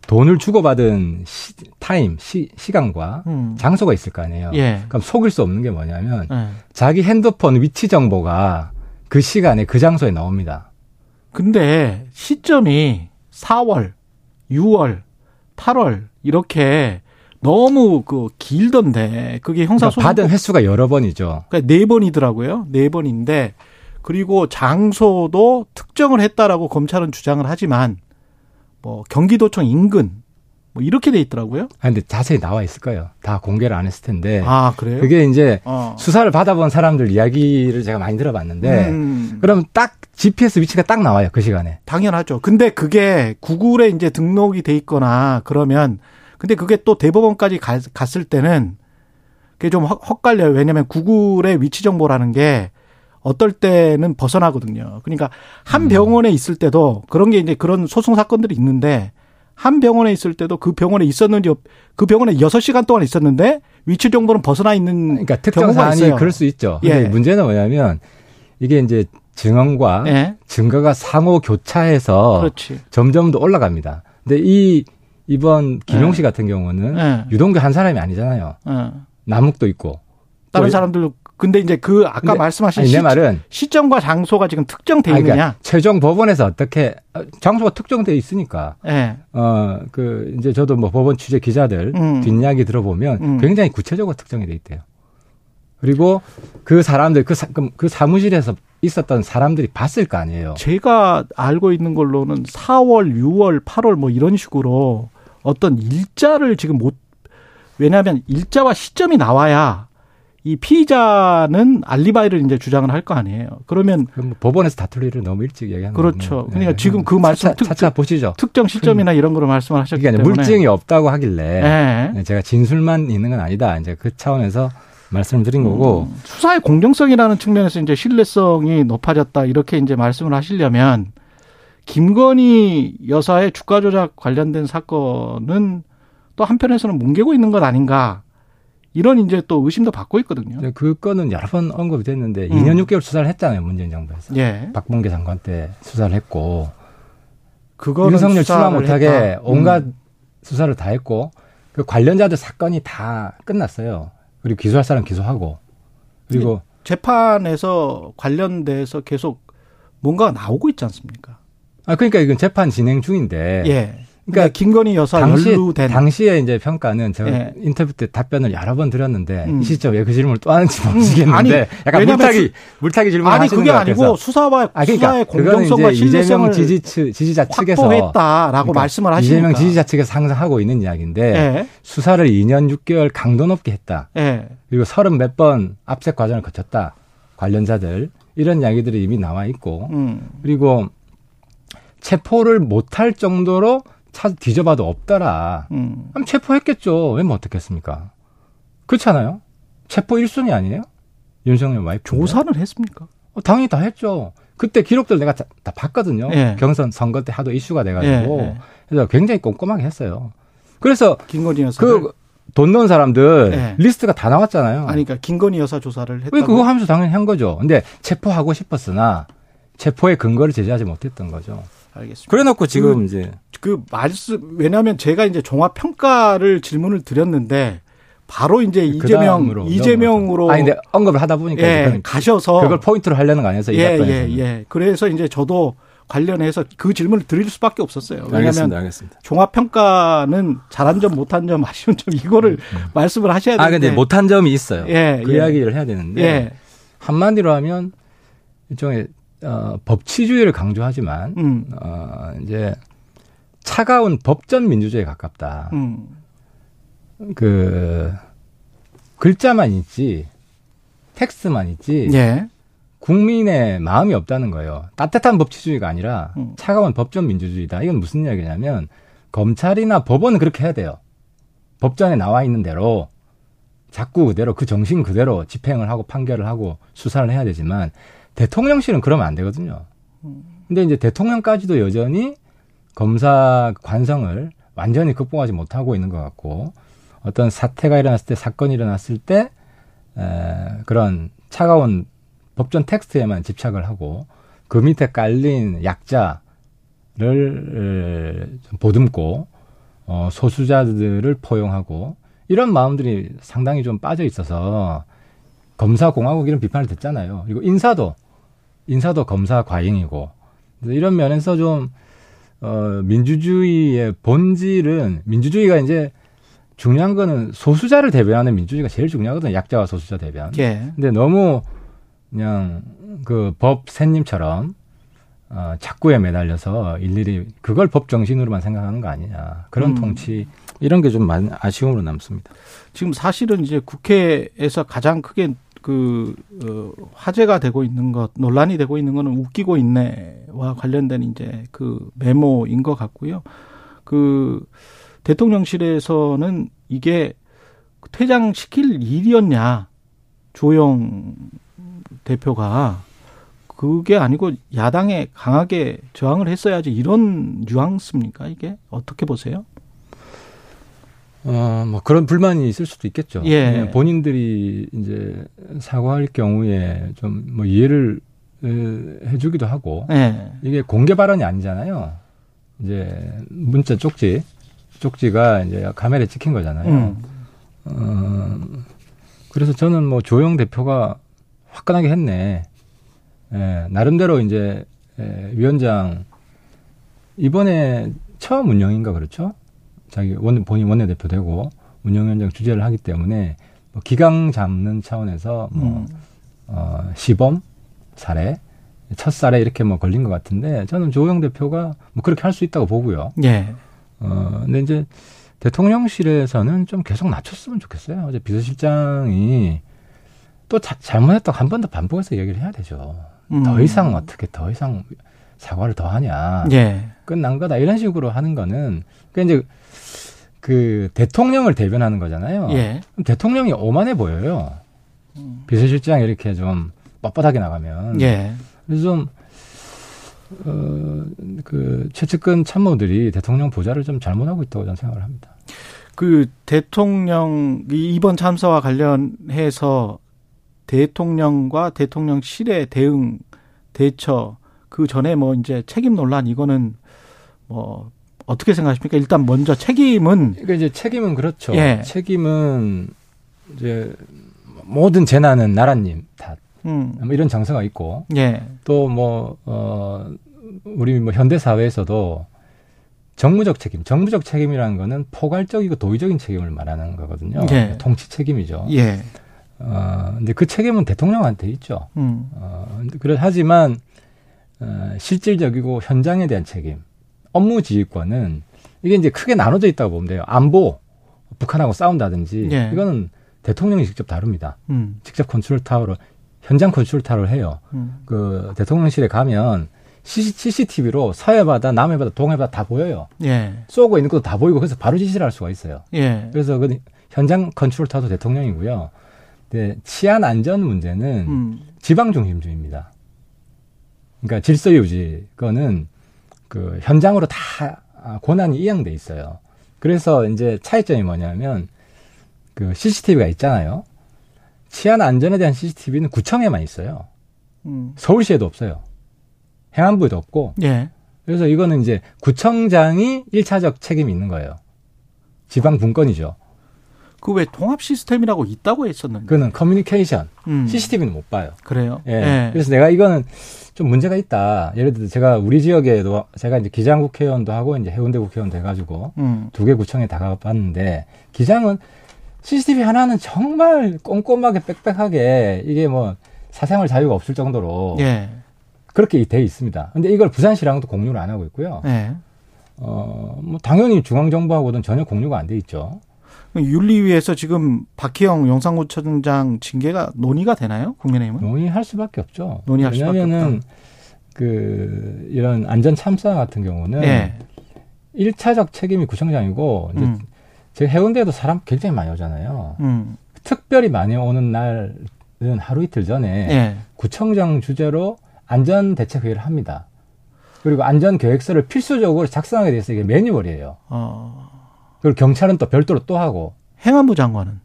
돈을 주고받은 시, 타임, 시, 시간과 음. 장소가 있을 거 아니에요. 예. 그럼 속일 수 없는 게 뭐냐면 예. 자기 핸드폰 위치 정보가 그 시간에 그 장소에 나옵니다. 근데 시점이 4월, 6월, 8월 이렇게 너무 그 길던데 그게 형사 소송 그러니까 받은 횟수가 여러 번이죠. 그러니까 네 번이더라고요. 네 번인데 그리고 장소도 특정을 했다라고 검찰은 주장을 하지만 뭐 경기도청 인근 뭐 이렇게 돼 있더라고요. 아 근데 자세히 나와 있을 거예요. 다 공개를 안 했을 텐데. 아 그래요? 그게 이제 어. 수사를 받아본 사람들 이야기를 제가 많이 들어봤는데, 음. 그럼 딱 GPS 위치가 딱 나와요 그 시간에. 당연하죠. 근데 그게 구글에 이제 등록이 돼 있거나 그러면, 근데 그게 또 대법원까지 가, 갔을 때는 그게 좀 헛갈려요. 왜냐하면 구글의 위치 정보라는 게 어떨 때는 벗어나거든요. 그러니까 한 음. 병원에 있을 때도 그런 게 이제 그런 소송 사건들이 있는데 한 병원에 있을 때도 그 병원에 있었는지 그 병원에 6시간 동안 있었는데 위치 정보는 벗어나 있는 그러니까 특정 사안이. 그럴 수 있죠. 예. 문제는 뭐냐면 이게 이제 증언과 예. 증거가 상호 교차해서 그렇지. 점점 더 올라갑니다. 근데 이 이번 김용 씨 예. 같은 경우는 예. 유동규 한 사람이 아니잖아요. 예. 남욱도 있고 다른 사람들도 근데 이제 그 아까 말씀하신 아니, 시, 말은 시점과 장소가 지금 특정돼 있느냐? 그러니까 최종 법원에서 어떻게 장소가 특정돼 있으니까. 네. 어그 이제 저도 뭐 법원 취재 기자들 음. 뒷이야기 들어보면 음. 굉장히 구체적으로 특정이 돼 있대요. 그리고 그 사람들 그, 사, 그 사무실에서 있었던 사람들이 봤을 거 아니에요. 제가 알고 있는 걸로는 4월, 6월, 8월 뭐 이런 식으로 어떤 일자를 지금 못 왜냐하면 일자와 시점이 나와야 이 피의자는 알리바이를 이제 주장을 할 거 아니에요. 그러면 뭐 법원에서 다툴 일을 너무 일찍 얘기하는 그렇죠. 네. 그러니까 지금 그 말씀 차차, 차차 보시죠. 특정 시점이나 이런 거를 말씀을 하셨기 그러니까 때문에 물증이 없다고 하길래 네. 네. 제가 진술만 있는 건 아니다. 이제 그 차원에서 말씀을 드린 거고 음, 수사의 공정성이라는 측면에서 이제 신뢰성이 높아졌다 이렇게 이제 말씀을 하시려면 김건희 여사의 주가 조작 관련된 사건은 또 한편에서는 뭉개고 있는 것 아닌가 이런 이제 또 의심도 받고 있거든요. 네, 그 건은 여러 번 언급이 됐는데 음. 2년 6개월 수사를 했잖아요 문재인 정부에서. 예. 박봉계 장관 때 수사를 했고. 그거 윤석열 출마 못하게 음. 온갖 음. 수사를 다 했고 그 관련자들 사건이 다 끝났어요. 그리고 기소할 사람 기소하고 그리고 재판에서 관련돼서 계속 뭔가 나오고 있지 않습니까? 아 그러니까 이건 재판 진행 중인데 예. 그러니까 김건희 여사 당시, 연루된 당시에 이제 평가는 제가 예. 인터뷰 때 답변을 여러 번 드렸는데 음. 이 시점 왜 그 질문을 또 하는지 모르겠는데 음. 아니, 약간 물타기 물타기 질문 아니 그게 아니고 수사와 아, 그러니까 수사의 공정성과 신뢰성을 지지 측 지지자 측에서 확보했다라고 그러니까 말씀을 하시니까 이재명 지지자 측에서 항상 하고 있는 이야기인데 예. 수사를 2년 6개월 강도 높게 했다. 예. 그리고 서른 몇번 압색 과정을 거쳤다. 관련자들 이런 이야기들이 이미 나와 있고 음. 그리고 체포를 못할 정도로 차 뒤져봐도 없더라. 음. 그럼 체포했겠죠. 왜 못했겠습니까? 그렇잖아요. 체포 1순위 아니에요? 윤석열 와이프. 조사를 했습니까? 어, 당연히 다 했죠. 그때 기록들 내가 다, 다 봤거든요. 예. 경선 선거 때 하도 이슈가 돼가지고. 예, 예. 그래서 굉장히 꼼꼼하게 했어요. 그래서 김건희 그돈 넣은 사람들 네. 리스트가 다 나왔잖아요. 아니, 그러니까 김건희 여사 조사를 했다. 그거 하면서 당연히 한 거죠. 근데 체포하고 싶었으나 체포의 근거를 제시하지 못했던 거죠. 알겠습니다. 그래놓고 지금 그, 이제 그 말씀 왜냐하면 제가 이제 종합 평가를 질문을 드렸는데 바로 이제 이재명 이재명으로 아니 근데 언급을 하다 보니까 예, 가셔서 그걸 포인트로 하려는 거 아니어서 예, 예, 예. 그래서 이제 저도 관련해서 그 질문을 드릴 수밖에 없었어요. 왜냐하면 알겠습니다, 알겠습니다. 종합 평가는 잘한 점, 못한 점, 아쉬운 점 이거를 음, 음. 말씀을 하셔야 되는데. 아 근데 못한 점이 있어요. 예, 그 예. 이야기를 해야 되는데 예. 한마디로 하면 일종의 어, 법치주의를 강조하지만 음. 어, 이제 차가운 법전 민주주의에 가깝다. 음. 그 글자만 있지 텍스트만 있지 예. 국민의 마음이 없다는 거예요. 따뜻한 법치주의가 아니라 음. 차가운 법전 민주주의다. 이건 무슨 이야기냐면 검찰이나 법원은 그렇게 해야 돼요. 법전에 나와 있는 대로 자꾸 그대로 그 정신 그대로 집행을 하고 판결을 하고 수사를 해야 되지만 대통령실은 그러면 안 되거든요. 근데 이제 대통령까지도 여전히 검사 관성을 완전히 극복하지 못하고 있는 것 같고 어떤 사태가 일어났을 때 사건이 일어났을 때 에, 그런 차가운 법전 텍스트에만 집착을 하고 그 밑에 깔린 약자를 보듬고 어, 소수자들을 포용하고 이런 마음들이 상당히 좀 빠져 있어서 검사 공화국 이런 비판을 듣잖아요. 그리고 인사도 인사도 검사 과잉이고 이런 면에서 좀 어, 민주주의의 본질은 민주주의가 이제 중요한 거는 소수자를 대변하는 민주주의가 제일 중요하거든요. 약자와 소수자 대변. 예. 근데 너무 그냥 그법 샌님처럼 어, 착구에 매달려서 일일이 그걸 법 정신으로만 생각하는 거 아니냐. 그런 음. 통치 이런 게 좀 아쉬움으로 남습니다. 지금 사실은 이제 국회에서 가장 크게 그 어, 화제가 되고 있는 것, 논란이 되고 있는 거는 웃기고 있네와 관련된 이제 그 메모인 것 같고요. 그 대통령실에서는 이게 퇴장시킬 일이었냐 조영 대표가 그게 아니고 야당에 강하게 저항을 했어야지 이런 뉘앙스입니까 이게 어떻게 보세요? 어, 뭐 그런 불만이 있을 수도 있겠죠. 예. 본인들이 이제 사과할 경우에 좀 뭐 이해를 해주기도 하고 예. 이게 공개 발언이 아니잖아요. 이제 문자 쪽지 쪽지가 이제 카메라에 찍힌 거잖아요. 음. 어, 그래서 저는 뭐 조영 대표가 화끈하게 했네. 예, 나름대로 이제 예, 위원장 이번에 처음 운영인가 그렇죠? 자기 원, 본인 원내대표 되고 운영위원장 주재를 하기 때문에 뭐 기강 잡는 차원에서 뭐, 음. 어, 시범 사례, 첫 사례 이렇게 뭐 걸린 것 같은데 저는 조영 대표가 뭐 그렇게 할 수 있다고 보고요. 예. 어, 근데 이제 대통령실에서는 좀 계속 낮췄으면 좋겠어요. 어제 비서실장이 또 자, 잘못했다고 한 번 더 반복해서 얘기를 해야 되죠. 음. 더 이상 어떻게 더 이상 사과를 더 하냐. 예. 끝난 거다. 이런 식으로 하는 거는, 그 이제 그 대통령을 대변하는 거잖아요. 예. 대통령이 오만해 보여요. 음. 비서실장 이렇게 좀 뻣뻣하게 나가면. 예. 그래서 좀, 어, 그 최측근 참모들이 대통령 보좌를 좀 잘못하고 있다고 저는 생각을 합니다. 그 대통령 이번 참사와 관련해서 대통령과 대통령실의 대응 대처 그 전에 뭐 이제 책임 논란 이거는 뭐 어떻게 생각하십니까? 일단 먼저 책임은 그러니까 이제 책임은 그렇죠. 예. 책임은 이제 모든 재난은 나라님 탓. 음. 뭐 이런 장사가 있고 예. 또뭐 어 우리 뭐 현대 사회에서도 정무적 책임, 정부적 책임이라는 거는 포괄적이고 도의적인 책임을 말하는 거거든요. 예. 통치 책임이죠. 예. 어, 근데 그 책임은 대통령한테 있죠. 음. 어, 그래 하지만 어, 실질적이고 현장에 대한 책임, 업무 지휘권은 이게 이제 크게 나눠져 있다고 보면 돼요. 안보, 북한하고 싸운다든지 예. 이거는 대통령이 직접 다룹니다. 음. 직접 컨트롤 타워로 현장 컨트롤 타워를 해요. 음. 그 대통령실에 가면 CCTV로 서해바다, 남해바다, 동해바다 다 보여요. 예. 쏘고 있는 것도 다 보이고 그래서 바로 지시를 할 수가 있어요. 예. 그래서 그 현장 컨트롤 타워도 대통령이고요. 네, 치안 안전 문제는 음. 지방 중심주의입니다. 그러니까 질서 유지 거는 그 현장으로 다 권한이 이양돼 있어요. 그래서 이제 차이점이 뭐냐면 그 CCTV가 있잖아요. 치안 안전에 대한 CCTV는 구청에만 있어요. 음. 서울시에도 없어요. 행안부에도 없고. 예. 그래서 이거는 이제 구청장이 1차적 책임이 있는 거예요. 지방 분권이죠. 그 왜 통합 시스템이라고 있다고 했었는데. 그는 커뮤니케이션. 음. CCTV는 못 봐요. 그래요? 예. 예. 그래서 내가 이거는 좀 문제가 있다. 예를 들어 제가 우리 지역에도 제가 이제 기장 국회의원도 하고 이제 해운대 국회의원도 해가지고 음. 두개 구청에 다 가봤는데 기장은 CCTV 하나는 정말 꼼꼼하게 빽빽하게 이게 뭐 사생활 자유가 없을 정도로 예. 그렇게 돼 있습니다. 근데 이걸 부산시랑도 공유를 안 하고 있고요. 예. 어, 뭐 당연히 중앙정부하고는 전혀 공유가 안 돼 있죠. 윤리위에서 지금 박희영 영상구청장 징계가 논의가 되나요? 국민의힘은? 논의할 수밖에 없죠. 논의할 수밖에 없다. 그 이런 안전 참사 같은 경우는 예. 1차적 책임이 구청장이고 이제 음. 제 해운대에도 사람 굉장히 많이 오잖아요. 음. 특별히 많이 오는 날은 하루 이틀 전에 예. 구청장 주재로 안전 대책 회의를 합니다. 그리고 안전 계획서를 필수적으로 작성하게 돼서 이게 매뉴얼이에요. 어. 그리고 경찰은 또 별도로 또 하고. 행안부 장관은?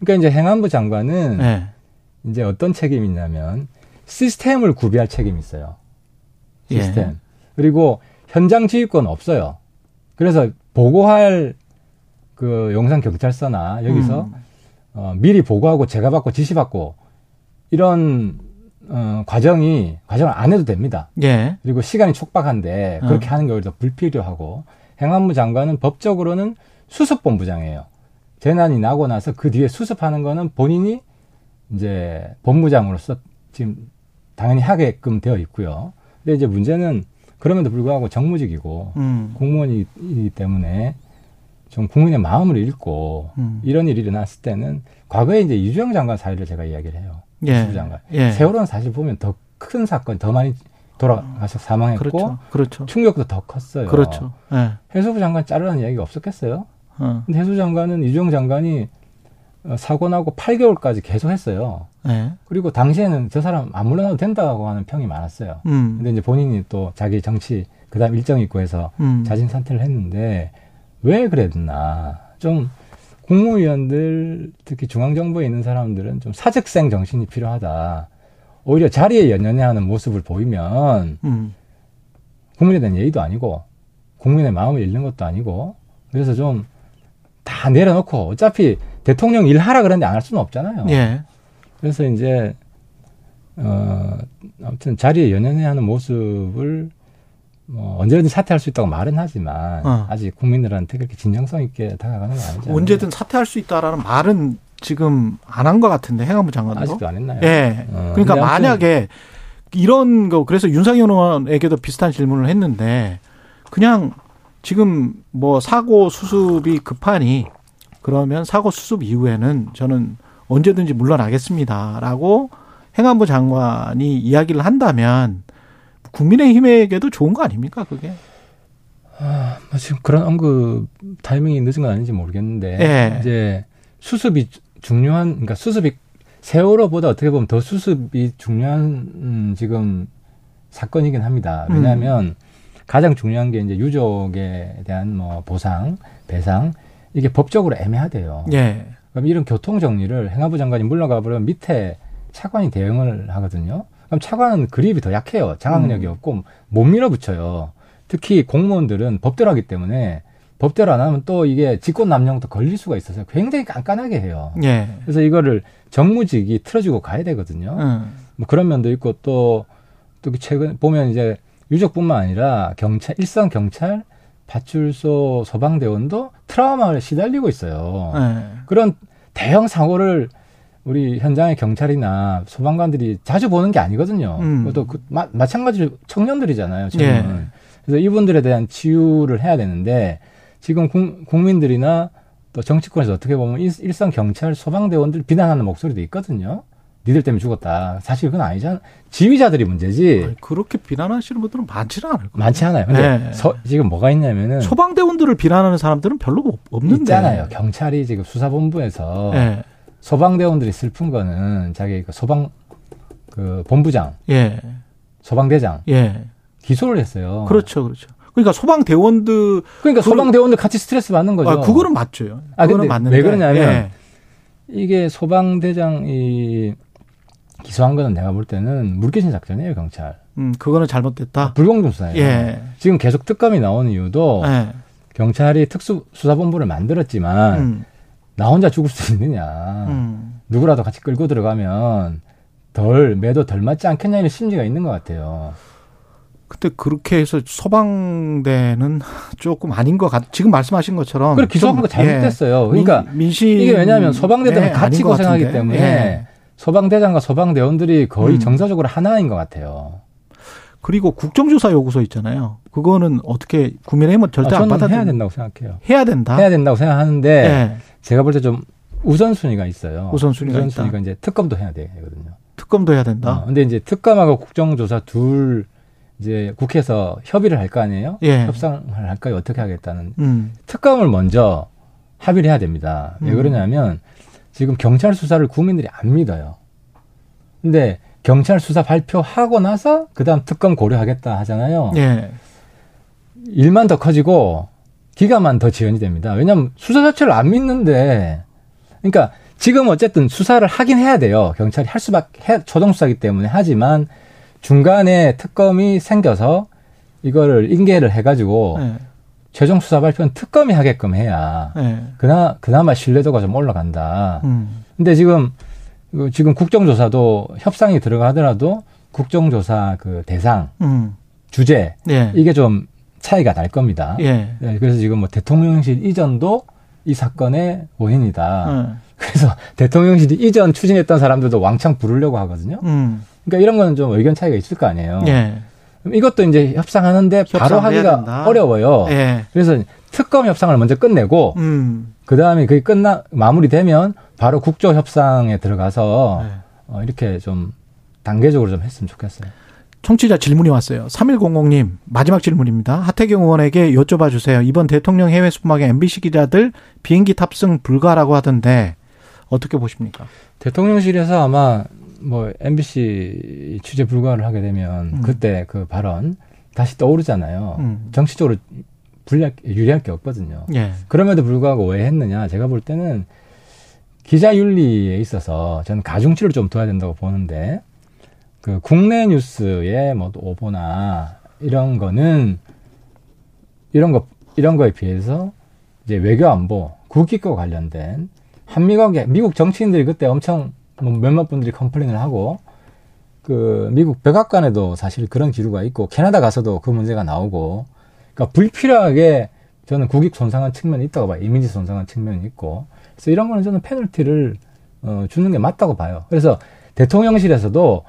그러니까 이제 행안부 장관은 네. 이제 어떤 책임이 있냐면 시스템을 구비할 책임이 있어요. 시스템. 예. 그리고 현장 지휘권 없어요. 그래서 보고할 그 용산 경찰서나 여기서 음. 어, 미리 보고하고 제가 받고 지시 받고 이런 어, 과정이 과정을 안 해도 됩니다. 예. 그리고 시간이 촉박한데 그렇게 어. 하는 게 오히려 불필요하고 행안부 장관은 법적으로는 수습본부장이에요. 재난이 나고 나서 그 뒤에 수습하는 거는 본인이 이제 본부장으로서 지금 당연히 하게끔 되어 있고요. 근데 이제 문제는 그럼에도 불구하고 정무직이고 음. 공무원이기 때문에 좀 국민의 마음을 읽고 음. 이런 일이 일어났을 때는 과거에 이제 이주영 장관 사례를 제가 이야기를 해요. 예. 장관. 예. 세월호는 사실 보면 더 큰 사건, 더 많이 돌아가서 사망했고 그렇죠. 그렇죠. 충격도 더 컸어요. 그렇죠. 예. 해수부 장관 자르라는 이야기가 없었겠어요? 어. 근데 해수 장관은 이주영 장관이 어, 사고 나고 8개월까지 계속 했어요. 네. 그리고 당시에는 저 사람 안 물러나도 된다고 하는 평이 많았어요. 음. 근데 이제 본인이 또 자기 정치 그다음 일정 있고 해서 음. 자진 사퇴를 했는데 왜 그랬나? 좀 국무위원들 특히 중앙정부에 있는 사람들은 좀 사직생 정신이 필요하다. 오히려 자리에 연연해하는 모습을 보이면 음. 국민에 대한 예의도 아니고 국민의 마음을 잃는 것도 아니고 그래서 좀 다 내려놓고 어차피 대통령 일하라 그러는데 안 할 수는 없잖아요. 예. 그래서 이제 어 아무튼 자리에 연연해하는 모습을 뭐 언제든 사퇴할 수 있다고 말은 하지만 어. 아직 국민들한테 그렇게 진정성 있게 다가가는 건 아니죠. 언제든 사퇴할 수 있다라는 말은 지금 안 한 것 같은데 행안부 장관도 아직도 안 했나요? 예. 어. 그러니까 만약에 이런 거 그래서 윤상현 의원에게도 비슷한 질문을 했는데 그냥 지금 뭐 사고 수습이 급하니 그러면 사고 수습 이후에는 저는 언제든지 물러나겠습니다라고 행안부 장관이 이야기를 한다면 국민의힘에게도 좋은 거 아닙니까 그게? 아, 뭐 지금 그런 언급 타이밍이 늦은 건 아닌지 모르겠는데 네. 이제 수습이 중요한 그러니까 수습이 세월호보다 어떻게 보면 더 수습이 중요한 음, 지금 사건이긴 합니다. 왜냐하면 음. 가장 중요한 게 이제 유족에 대한 뭐 보상, 배상 이게 법적으로 애매하대요. 예. 그럼 이런 교통 정리를 행안부 장관이 물러가 버리면 밑에 차관이 대응을 하거든요. 그럼 차관은 그립이 더 약해요. 장악력이 음. 없고 못 밀어붙여요. 특히 공무원들은 법대로 하기 때문에 법대로 안 하면 또 이게 직권 남용도 걸릴 수가 있어서 굉장히 깐깐하게 해요. 예. 그래서 이거를 정무직이 틀어주고 가야 되거든요. 음. 뭐 그런 면도 있고 또, 또 최근 보면 이제 유족뿐만 아니라 경찰, 일선 경찰, 파출소 소방대원도 트라우마를 시달리고 있어요. 네. 그런 대형 사고를 우리 현장의 경찰이나 소방관들이 자주 보는 게 아니거든요. 음. 그것도 그, 마, 마찬가지로 청년들이잖아요. 지금. 네. 그래서 이분들에 대한 치유를 해야 되는데 지금 국, 국민들이나 또 정치권에서 어떻게 보면 일, 일선 경찰 소방대원들 비난하는 목소리도 있거든요. 니들 때문에 죽었다. 사실 그건 아니잖아. 지휘자들이 문제지. 아니, 그렇게 비난하시는 분들은 많지는 않을 거예요. 많지 않아요. 근데 네. 서, 지금 뭐가 있냐면은 소방대원들을 비난하는 사람들은 별로 없는데. 있잖아요. 경찰이 지금 수사본부에서 네. 소방대원들이 슬픈 거는 자기 그 소방 그 본부장, 예. 소방대장, 예. 기소를 했어요. 그렇죠, 그렇죠. 그러니까 소방대원들 그러니까 소방대원들 같이 스트레스 받는 거죠. 아, 그거는 맞죠. 아, 그거는 맞는데 왜 그러냐면. 예. 이게 소방대장 이 기소한 거는 내가 볼 때는 물귀신 작전이에요 경찰. 음, 그거는 잘못됐다. 불공정 수사예요. 예. 지금 계속 특검이 나오는 이유도 예. 경찰이 특수수사본부를 만들었지만 음. 나 혼자 죽을 수 있느냐. 음. 누구라도 같이 끌고 들어가면 덜 매도 덜 맞지 않겠냐 이런 심리가 있는 것 같아요. 근데 그렇게 해서 소방대는 조금 아닌 것 같. 지금 말씀하신 것처럼. 그래 기소한 거 잘못됐어요. 예. 그러니까 민심 이게 왜냐하면 소방대들은 네, 같이 고생하기 때문에 예. 소방대장과 소방대원들이 거의 음. 정서적으로 하나인 것 같아요. 그리고 국정조사 요구서 있잖아요. 그거는 어떻게 국민의힘은 절대 아, 안 받아 해야 된다고 생각해요. 해야 된다. 해야 된다고 생각하는데 네. 제가 볼 때 좀 우선순위가 있어요. 우선순위가, 우선순위가. 이제 특검도 해야 되거든요. 특검도 해야 된다. 어, 근데 이제 특검하고 국정조사 둘 이제 국회에서 협의를 할 거 아니에요? 예. 협상을 할까요? 어떻게 하겠다는 음. 특검을 먼저 합의를 해야 됩니다. 왜 음. 그러냐면 지금 경찰 수사를 국민들이 안 믿어요. 근데 경찰 수사 발표하고 나서 그다음 특검 고려하겠다 하잖아요. 예. 일만 더 커지고 기가만 더 지연이 됩니다. 왜냐하면 수사 자체를 안 믿는데, 그러니까 지금 어쨌든 수사를 하긴 해야 돼요. 경찰이 할 수밖에 초동 수사기 때문에 하지만 중간에 특검이 생겨서 이거를 인계를 해가지고 네. 최종 수사 발표는 특검이 하게끔 해야 네. 그나 그나마 신뢰도가 좀 올라간다. 음. 근데 지금 지금 국정조사도 협상이 들어가더라도 국정조사 그 대상 음. 주제 예. 이게 좀 차이가 날 겁니다. 예. 네, 그래서 지금 뭐 대통령실 이전도 이 사건의 원인이다. 음. 그래서 대통령실 이전 추진했던 사람들도 왕창 부르려고 하거든요. 음. 그러니까 이런 거는 좀 의견 차이가 있을 거 아니에요. 예. 이것도 이제 협상하는데 바로 하기가 된다. 어려워요. 예. 그래서 특검 협상을 먼저 끝내고 음. 그 다음에 그게 끝나 마무리되면 바로 국조 협상에 들어가서 네. 어, 이렇게 좀 단계적으로 좀 했으면 좋겠어요. 청취자 질문이 왔어요. 3100님, 마지막 질문입니다. 하태경 의원에게 여쭤봐 주세요. 이번 대통령 해외 순방에 MBC 기자들 비행기 탑승 불가라고 하던데 어떻게 보십니까? 대통령실에서 아마 뭐 MBC 취재 불가를 하게 되면 음. 그때 그 발언 다시 떠오르잖아요. 음. 정치적으로 불리할, 유리할 게 없거든요. 예. 그럼에도 불구하고 왜 했느냐? 제가 볼 때는 기자 윤리에 있어서 저는 가중치를 좀 둬야 된다고 보는데 그 국내 뉴스의 뭐 오보나 이런 거는 이런 거 이런 거에 비해서 이제 외교 안보 국익과 관련된 한미 관계 미국 정치인들이 그때 엄청 뭐 몇몇 분들이 complain을 하고 그 미국 백악관에도 사실 그런 기류가 있고 캐나다 가서도 그 문제가 나오고 그러니까 불필요하게 저는 국익 손상한 측면이 있다고 봐요. 이미지 손상한 측면이 있고. 그래서 이런 거는 저는 페널티를 어, 주는 게 맞다고 봐요. 그래서 대통령실에서도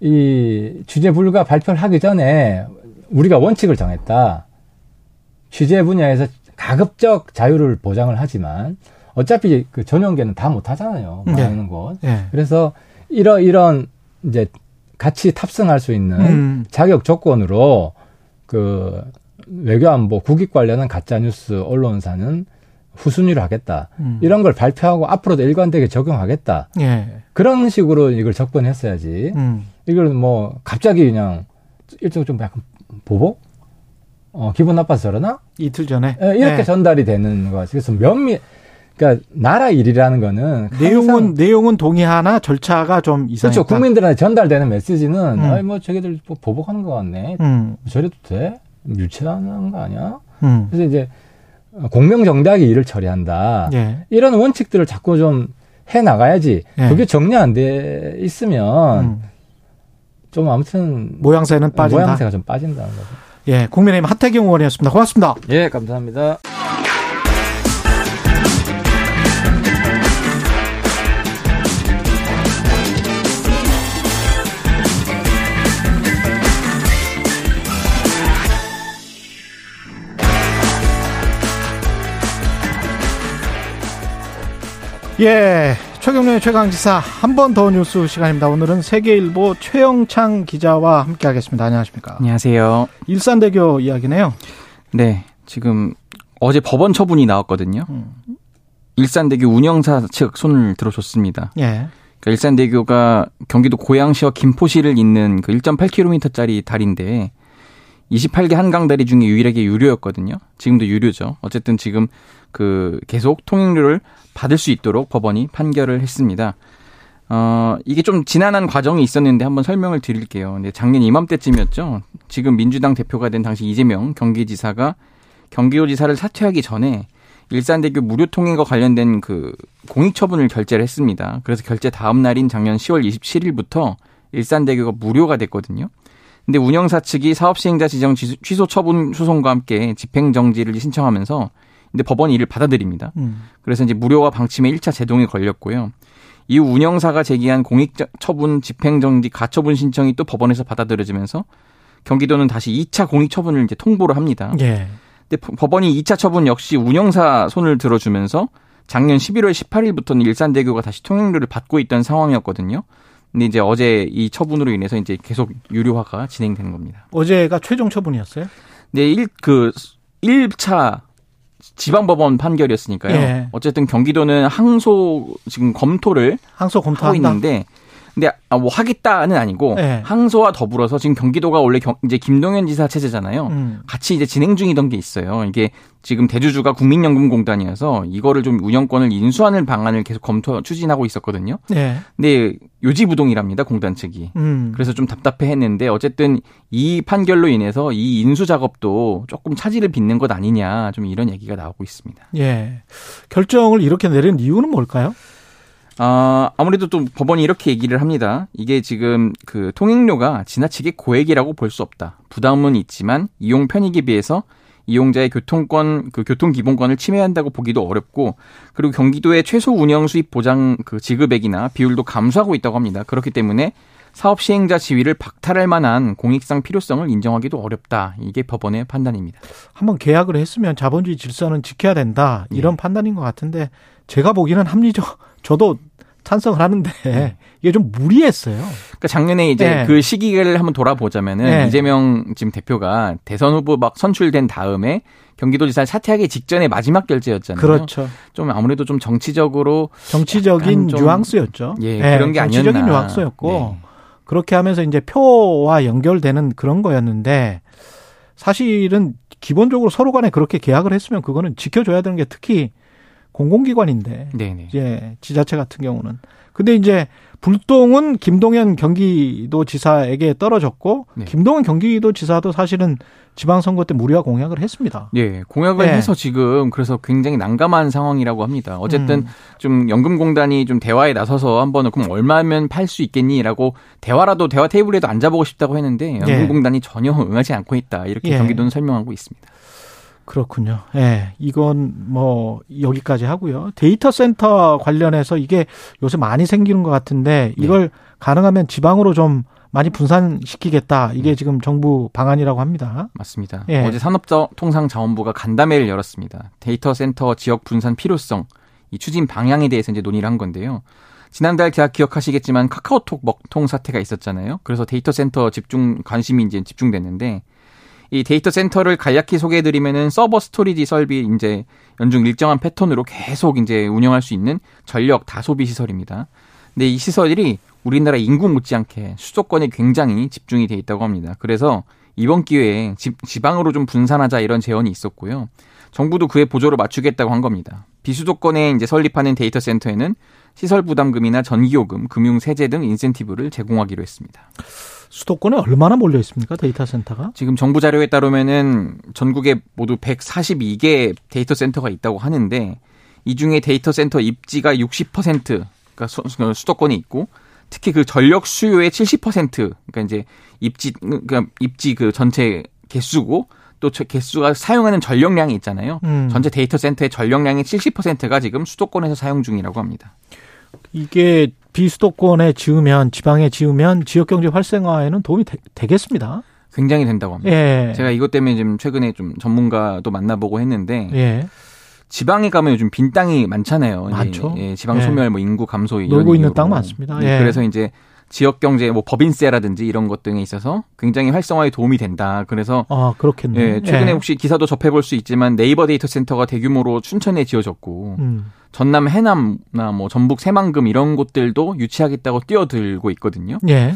이 취재 불가 발표를 하기 전에 우리가 원칙을 정했다. 취재 분야에서 가급적 자유를 보장을 하지만 어차피 그 전용계는 다 못하잖아요. 말하는 네. 곳. 네. 그래서 이런 이런 이제 같이 탑승할 수 있는 음. 자격 조건으로 그 외교안보 국익 관련한 가짜 뉴스 언론사는 후순위로 하겠다. 음. 이런 걸 발표하고 앞으로도 일관되게 적용하겠다. 예. 그런 식으로 이걸 접근했어야지. 음. 이걸 뭐 갑자기 그냥 일종의 좀 약간 보복? 어, 기분 나빠서 저러나? 이틀 전에? 예, 이렇게 예. 전달이 되는 거. 그래서 면밀, 그러니까 나라 일이라는 거는 내용은 내용은 동의하나 절차가 좀 이상했다. 그렇죠. 국민들한테 전달되는 메시지는 음. 아이 뭐 저기들 뭐 보복하는 것 같네. 음. 저래도 돼? 유치하는 거 아니야? 음. 그래서 이제 공명정대하게 일을 처리한다. 예. 이런 원칙들을 자꾸 좀 해 나가야지. 예. 그게 정리 안 돼 있으면 음. 좀 아무튼 모양새는 빠진다. 모양새가 좀 빠진다는 거죠. 예, 국민의힘 하태경 의원이었습니다. 고맙습니다. 예, 감사합니다. 예, 최경련의 최강지사 한 번 더 뉴스 시간입니다. 오늘은 세계일보 최영창 기자와 함께하겠습니다. 안녕하십니까? 안녕하세요. 일산대교 이야기네요. 네, 지금 어제 법원 처분이 나왔거든요. 음. 일산대교 운영사 측 손을 들어줬습니다. 예. 그러니까 일산대교가 경기도 고양시와 김포시를 잇는 그 1.8km짜리 다리인데 28개 한강 다리 중에 유일하게 유료였거든요. 지금도 유료죠. 어쨌든 지금 그 계속 통행료를 받을 수 있도록 법원이 판결을 했습니다. 어, 이게 좀 지난한 과정이 있었는데 한번 설명을 드릴게요. 근데 작년 이맘때쯤이었죠. 지금 민주당 대표가 된 당시 이재명 경기지사가 경기도지사를 사퇴하기 전에 일산대교 무료 통행과 관련된 그 공익 처분을 결재를 했습니다. 그래서 결재 다음 날인 작년 10월 27일부터 일산대교가 무료가 됐거든요. 근데 운영사 측이 사업 시행자 지정 취소 처분 소송과 함께 집행 정지를 신청하면서 근데 법원이 이를 받아들입니다. 음. 그래서 이제 무료화 방침에 1차 제동이 걸렸고요. 이후 운영사가 제기한 공익 처분 집행 정지 가처분 신청이 또 법원에서 받아들여지면서 경기도는 다시 2차 공익 처분을 이제 통보를 합니다. 예. 근데 법원이 2차 처분 역시 운영사 손을 들어주면서 작년 11월 18일부터는 일산대교가 다시 통행료를 받고 있던 상황이었거든요. 근데 이제 어제 이 처분으로 인해서 이제 계속 유료화가 진행된 겁니다. 어제가 최종 처분이었어요? 네, 1, 그, 1차 지방법원 판결이었으니까요. 예. 어쨌든 경기도는 항소 지금 검토를 항소 검토 하고 한다. 있는데 근데 아, 뭐 하겠다는 아니고 네. 항소와 더불어서 지금 경기도가 원래 경, 이제 김동연 지사 체제잖아요. 음. 같이 이제 진행 중이던 게 있어요. 이게 지금 대주주가 국민연금공단이어서 이거를 좀 운영권을 인수하는 방안을 계속 검토 추진하고 있었거든요. 네. 근데 요지부동이랍니다 공단 측이. 음. 그래서 좀 답답해했는데 어쨌든 이 판결로 인해서 이 인수 작업도 조금 차질을 빚는 것 아니냐 좀 이런 얘기가 나오고 있습니다. 예. 결정을 이렇게 내린 이유는 뭘까요? 아, 아무래도 또 법원이 이렇게 얘기를 합니다. 이게 지금 그 통행료가 지나치게 고액이라고 볼 수 없다. 부담은 있지만 이용 편익에 비해서 이용자의 교통권, 그 교통 기본권을 침해한다고 보기도 어렵고, 그리고 경기도의 최소 운영 수입 보장 그 지급액이나 비율도 감소하고 있다고 합니다. 그렇기 때문에 사업 시행자 지위를 박탈할 만한 공익상 필요성을 인정하기도 어렵다. 이게 법원의 판단입니다. 한번 계약을 했으면 자본주의 질서는 지켜야 된다. 이런 네. 판단인 것 같은데 제가 보기에는 합리적 저도 찬성을 하는데 네. 이게 좀 무리했어요. 그러니까 작년에 이제 네. 그 시기를 한번 돌아보자면은 네. 이재명 지금 대표가 대선 후보 막 선출된 다음에 경기도지사 사퇴하기 직전에 마지막 결제였잖아요. 그렇죠. 좀 아무래도 좀 정치적으로 정치적인 좀, 뉘앙스였죠. 예, 네, 그런 게 아니었나. 정치적인 뉘앙스였고 네. 그렇게 하면서 이제 표와 연결되는 그런 거였는데 사실은 기본적으로 서로 간에 그렇게 계약을 했으면 그거는 지켜줘야 되는 게 특히 공공기관인데 네네. 이제 지자체 같은 경우는 근데 이제 불똥은 김동연 경기도지사에게 떨어졌고 네. 김동연 경기도지사도 사실은 지방선거 때 무리와 공약을 했습니다. 네, 공약을 네. 해서 지금 그래서 굉장히 난감한 상황이라고 합니다. 어쨌든 음. 좀 연금공단이 좀 대화에 나서서 한번은 그럼 얼마면 팔 수 있겠니라고 대화라도 대화 테이블에도 앉아보고 싶다고 했는데 네. 연금공단이 전혀 응하지 않고 있다 이렇게 예. 경기도는 설명하고 있습니다. 그렇군요. 예. 네, 이건 뭐 여기까지 하고요. 데이터 센터 관련해서 이게 요새 많이 생기는 것 같은데 이걸 네. 가능하면 지방으로 좀 많이 분산시키겠다. 이게 음. 지금 정부 방안이라고 합니다. 맞습니다. 예. 어제 산업통상자원부가 간담회를 열었습니다. 데이터 센터 지역 분산 필요성, 이 추진 방향에 대해서 이제 논의를 한 건데요. 지난달 대학 기억하시겠지만 카카오톡 먹통 사태가 있었잖아요. 그래서 데이터 센터 집중 관심이 이제 집중됐는데 이 데이터 센터를 간략히 소개해드리면은 서버 storage 설비 이제 연중 일정한 패턴으로 계속 이제 운영할 수 있는 전력 다소비 시설입니다. 근데 이 시설이 우리나라 인구 못지않게 수도권에 굉장히 집중이 돼 있다고 합니다. 그래서 이번 기회에 지, 지방으로 좀 분산하자 이런 제언이 있었고요. 정부도 그에 보조를 맞추겠다고 한 겁니다. 비수도권에 이제 설립하는 데이터 센터에는 시설 부담금이나 전기요금, 금융 세제 등 인센티브를 제공하기로 했습니다. 수도권에 얼마나 몰려 있습니까? 데이터 센터가? 지금 정부 자료에 따르면은 전국에 모두 142개 데이터 센터가 있다고 하는데 이 중에 데이터 센터 입지가 60% 그러니까 수, 수도권에 있고 특히 그 전력 수요의 70% 그러니까 이제 입지 그러니까 입지 그 전체 개수고 또 개수가 사용하는 전력량이 있잖아요. 음. 전체 데이터 센터의 전력량의 70%가 지금 수도권에서 사용 중이라고 합니다. 이게 비수도권에 지으면 지방에 지으면 지역 경제 활성화에는 도움이 되, 겠습니다 굉장히 된다고 합니다. 예. 제가 이것 때문에 지금 최근에 좀 전문가도 만나보고 했는데 예. 지방에 가면 요즘 빈 땅이 많잖아요. 많죠. 예, 지방 소멸, 예. 뭐 인구 감소 이런 놀고 있는 땅 많습니다. 예. 그래서 이제 지역 경제 뭐 법인세라든지 이런 것 등에 있어서 굉장히 활성화에 도움이 된다. 그래서 아 그렇겠네요. 예, 최근에 예. 혹시 기사도 접해볼 수 있지만 네이버 데이터 센터가 대규모로 춘천에 지어졌고 음. 전남 해남나 뭐 전북 새만금 이런 곳들도 유치하겠다고 뛰어들고 있거든요. 예.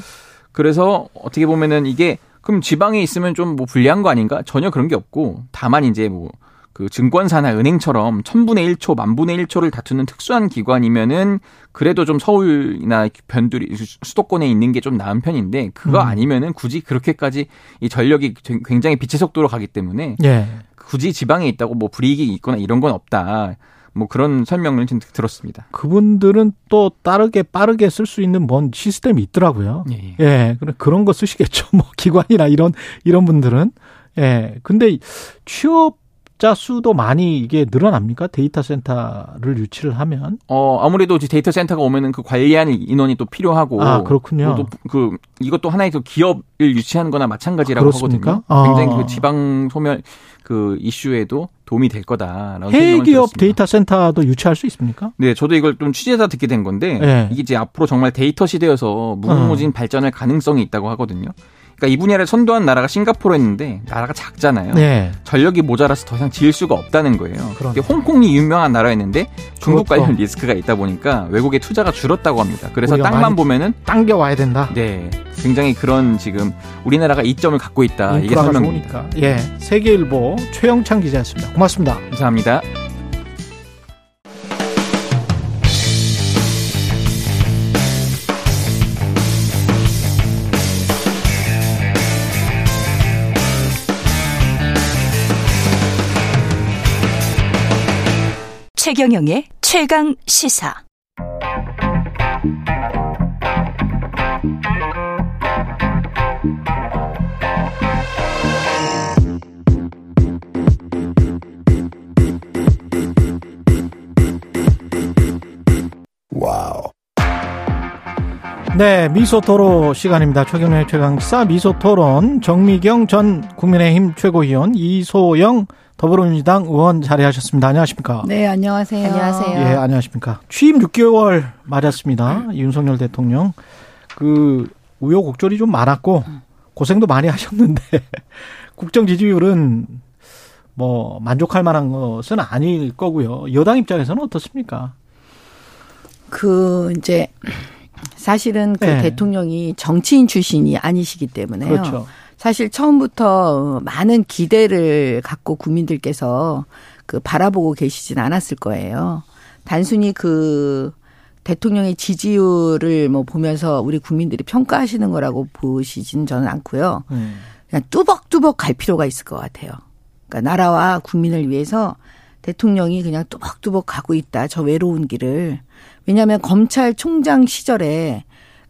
그래서 어떻게 보면은 이게 그럼 지방에 있으면 좀 뭐 불리한 거 아닌가? 전혀 그런 게 없고 다만 이제 뭐 그 증권사나 은행처럼 천분의 일초 만분의 일초를 다투는 특수한 기관이면은 그래도 좀 서울이나 변두리 수도권에 있는 게 좀 나은 편인데 그거 음. 아니면은 굳이 그렇게까지 이 전력이 굉장히 빛의 속도로 가기 때문에 예. 굳이 지방에 있다고 뭐 불이익이 있거나 이런 건 없다. 뭐 그런 설명을 좀 들었습니다. 그분들은 또 빠르게 빠르게 쓸 수 있는 뭔 시스템이 있더라고요. 예, 예. 예 그런 거 쓰시겠죠. 뭐 기관이나 이런 이런 분들은 예. 근데 취업자 수도 많이 이게 늘어납니까? 데이터 센터를 유치를 하면? 어, 아무래도 데이터 센터가 오면은 그 관리하는 인원이 또 필요하고. 아, 그렇군요. 또 그, 이것도 하나의 그 기업을 유치하는 거나 마찬가지라고 그렇습니까? 하거든요. 굉장히 아. 그 지방 소멸 그 이슈에도 도움이 될 거다라고 해외 기업 데이터 센터도 유치할 수 있습니까? 네, 저도 이걸 좀 취재해서 듣게 된 건데 네. 이게 이제 앞으로 정말 데이터 시대여서 무궁무진 어. 발전할 가능성이 있다고 하거든요. 그러니까 이 분야를 선도한 나라가 싱가포르였는데 나라가 작잖아요. 네. 전력이 모자라서 더 이상 지을 수가 없다는 거예요. 그런데 홍콩이 유명한 나라였는데 중국 그렇죠. 관련 리스크가 있다 보니까 외국의 투자가 줄었다고 합니다. 그래서 땅만 보면은 당겨 와야 된다. 네. 굉장히 그런 지금 우리나라가 이점을 갖고 있다. 이게 설명입니다. 예. 세계일보 최영창 기자였습니다. 고맙습니다. 감사합니다. 최경영의 최강 시사. 와우. 네, 미소토론 시간입니다. 최경영의 최강 시사 미소토론 정미경 전 국민의힘 최고위원 이소영 더불어민주당 의원 자리하셨습니다. 안녕하십니까? 네, 안녕하세요. 안녕하세요. 예, 안녕하십니까? 취임 6개월 맞았습니다. 윤석열 대통령. 그 우여곡절이 좀 많았고 고생도 많이 하셨는데 국정 지지율은 뭐 만족할 만한 것은 아닐 거고요. 여당 입장에서는 어떻습니까? 그 이제 사실은 그 네. 대통령이 정치인 출신이 아니시기 때문에요. 그렇죠. 사실 처음부터 많은 기대를 갖고 국민들께서 그 바라보고 계시진 않았을 거예요. 단순히 그 대통령의 지지율을 뭐 보면서 우리 국민들이 평가하시는 거라고 보시진 저는 않고요. 음. 그냥 뚜벅뚜벅 갈 필요가 있을 것 같아요. 그러니까 나라와 국민을 위해서 대통령이 그냥 뚜벅뚜벅 가고 있다. 저 외로운 길을. 왜냐하면 검찰총장 시절에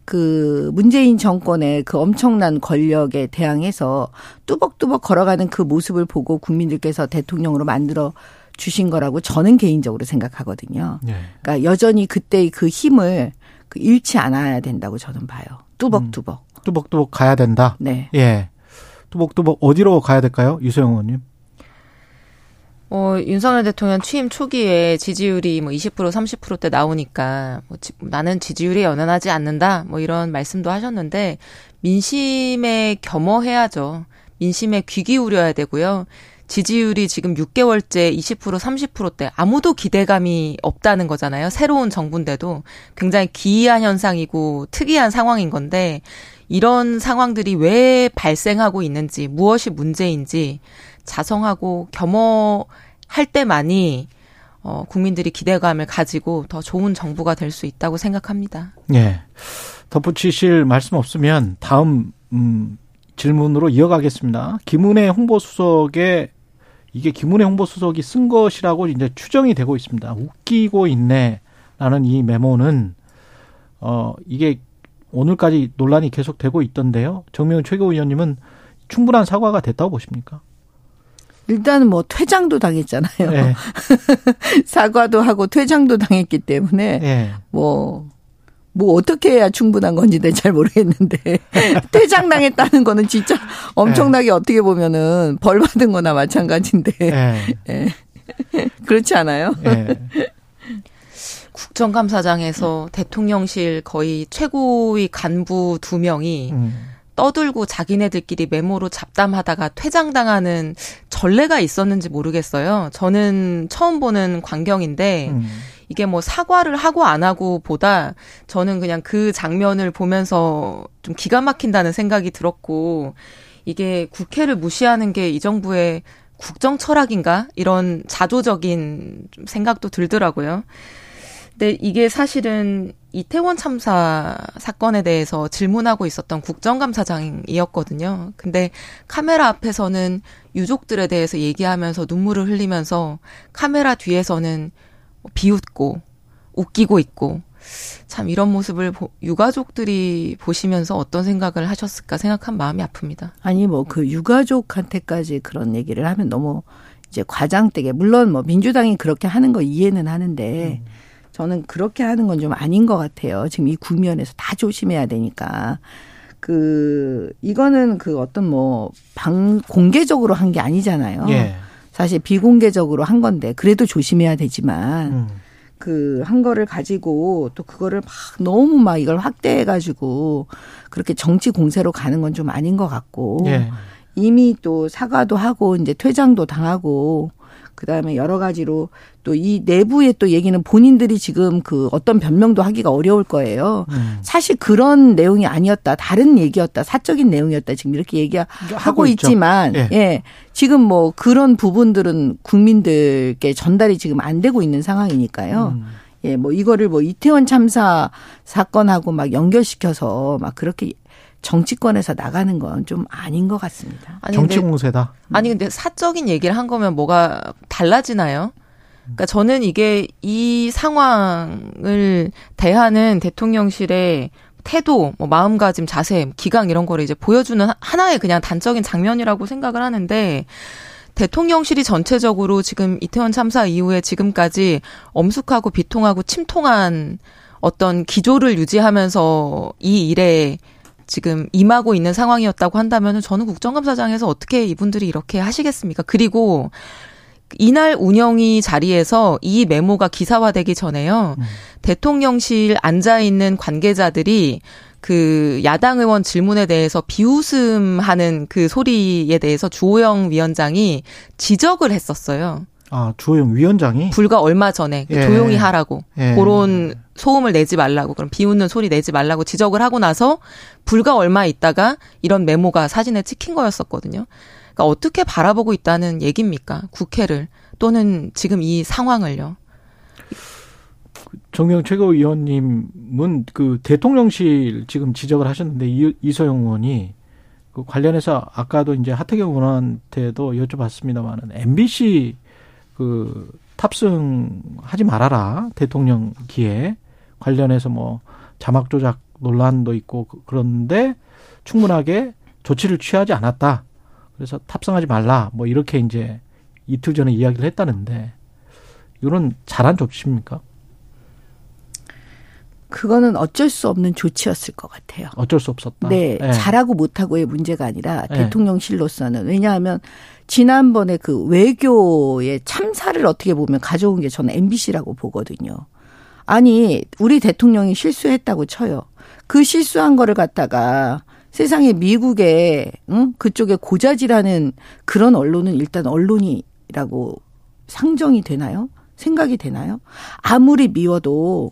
그 문재인 정권의 그 엄청난 권력에 대항해서 뚜벅뚜벅 걸어가는 그 모습을 보고 국민들께서 대통령으로 만들어 주신 거라고 저는 개인적으로 생각하거든요. 네. 그러니까 여전히 그때의 그 힘을 그 잃지 않아야 된다고 저는 봐요. 뚜벅뚜벅. 음, 뚜벅뚜벅 가야 된다. 네. 예. 뚜벅뚜벅 어디로 가야 될까요, 유소영 의원님? 어, 윤석열 대통령 취임 초기에 지지율이 뭐 20% 30%대 나오니까 뭐 지, 나는 지지율이 연연하지 않는다 뭐 이런 말씀도 하셨는데 민심에 겸허해야죠. 민심에 귀 기울여야 되고요. 지지율이 지금 6개월째 20% 30%대 아무도 기대감이 없다는 거잖아요. 새로운 정부인데도 굉장히 기이한 현상이고 특이한 상황인 건데 이런 상황들이 왜 발생하고 있는지 무엇이 문제인지 자성하고 겸허할 때만이 어, 국민들이 기대감을 가지고 더 좋은 정부가 될 수 있다고 생각합니다. 예. 덧붙이실 말씀 없으면 다음 음, 질문으로 이어가겠습니다. 김은혜 홍보수석의 이게 김은혜 홍보수석이 쓴 것이라고 이제 추정이 되고 있습니다. 웃기고 있네라는 이 메모는 어 이게 오늘까지 논란이 계속되고 있던데요. 정명훈 최고위원님은 충분한 사과가 됐다고 보십니까? 일단은 뭐 퇴장도 당했잖아요. 네. 사과도 하고 퇴장도 당했기 때문에 네. 뭐. 뭐 어떻게 해야 충분한 건지는 잘 모르겠는데 퇴장 당했다는 거는 진짜 엄청나게 네. 어떻게 보면은 벌 받은 거나 마찬가지인데 네. 그렇지 않아요? 국정감사장에서 대통령실 거의 최고위 간부 두 명이 음. 떠들고 자기네들끼리 메모로 잡담하다가 퇴장당하는 전례가 있었는지 모르겠어요. 저는 처음 보는 광경인데 음. 이게 뭐 사과를 하고 안 하고 보다 저는 그냥 그 장면을 보면서 좀 기가 막힌다는 생각이 들었고 이게 국회를 무시하는 게 이 정부의 국정 철학인가 이런 자조적인 생각도 들더라고요. 근데 이게 사실은 이태원 참사 사건에 대해서 질문하고 있었던 국정감사장이었거든요. 근데 카메라 앞에서는 유족들에 대해서 얘기하면서 눈물을 흘리면서 카메라 뒤에서는 비웃고 웃기고 있고 참 이런 모습을 유가족들이 보시면서 어떤 생각을 하셨을까 생각한 마음이 아픕니다. 아니 뭐 그 유가족한테까지 그런 얘기를 하면 너무 이제 과장되게 물론 뭐 민주당이 그렇게 하는 거 이해는 하는데 음. 저는 그렇게 하는 건 좀 아닌 것 같아요. 지금 이 국면에서 다 조심해야 되니까. 그 이거는 그 어떤 뭐 방 공개적으로 한 게 아니잖아요. 예. 사실 비공개적으로 한 건데 그래도 조심해야 되지만 음. 그 한 거를 가지고 또 그거를 막 너무 막 이걸 확대해 가지고 그렇게 정치 공세로 가는 건 좀 아닌 것 같고 예. 이미 또 사과도 하고 이제 퇴장도 당하고 그다음에 여러 가지로 또 이 내부의 또 얘기는 본인들이 지금 그 어떤 변명도 하기가 어려울 거예요. 음. 사실 그런 내용이 아니었다. 다른 얘기였다. 사적인 내용이었다. 지금 이렇게 얘기하고 있지만 예. 예. 지금 뭐 그런 부분들은 국민들께 전달이 지금 안 되고 있는 상황이니까요. 음. 예, 뭐 이거를 뭐 이태원 참사 사건하고 막 연결시켜서 막 그렇게 정치권에서 나가는 건 좀 아닌 것 같습니다. 아니, 정치 공세다. 아니 근데 사적인 얘기를 한 거면 뭐가 달라지나요? 그러니까 저는 이게 이 상황을 대하는 대통령실의 태도, 뭐 마음가짐, 자세, 기강 이런 거를 이제 보여주는 하나의 그냥 단적인 장면이라고 생각을 하는데 대통령실이 전체적으로 지금 이태원 참사 이후에 지금까지 엄숙하고 비통하고 침통한 어떤 기조를 유지하면서 이 일에 지금 임하고 있는 상황이었다고 한다면 저는 국정감사장에서 어떻게 이분들이 이렇게 하시겠습니까? 그리고 이날 운영위 자리에서 이 메모가 기사화되기 전에요. 음. 대통령실 앉아 있는 관계자들이 그 야당 의원 질문에 대해서 비웃음 하는 그 소리에 대해서 주호영 위원장이 지적을 했었어요. 아, 주호영 위원장이 불과 얼마 전에 예. 조용히 하라고 예. 그런 소음을 내지 말라고 그럼 비웃는 소리 내지 말라고 지적을 하고 나서 불과 얼마 있다가 이런 메모가 사진에 찍힌 거였었거든요. 그러니까 어떻게 바라보고 있다는 얘기입니까? 국회를 또는 지금 이 상황을요. 정명 최고위원님은 그 대통령실 지금 지적을 하셨는데 이, 이소영 의원이 그 관련해서 아까도 이제 하태경 의원한테도 여쭤봤습니다만은 MBC 그 탑승하지 말아라 대통령 기에 관련해서 뭐 자막 조작 논란도 있고 그, 그런데 충분하게 조치를 취하지 않았다. 그래서 탑승하지 말라. 뭐 이렇게 이제 이틀 전에 이야기를 했다는데 이런 잘한 조치입니까? 그거는 어쩔 수 없는 조치였을 것 같아요. 어쩔 수 없었다. 네, 네. 잘하고 못하고의 문제가 아니라 네. 대통령실로서는 왜냐하면 지난번에 그 외교의 참사를 어떻게 보면 가져온 게 저는 MBC라고 보거든요. 아니, 우리 대통령이 실수했다고 쳐요. 그 실수한 거를 갖다가 세상에 미국에 응? 그쪽에 고자질하는 그런 언론은 일단 언론이라고 상정이 되나요? 생각이 되나요? 아무리 미워도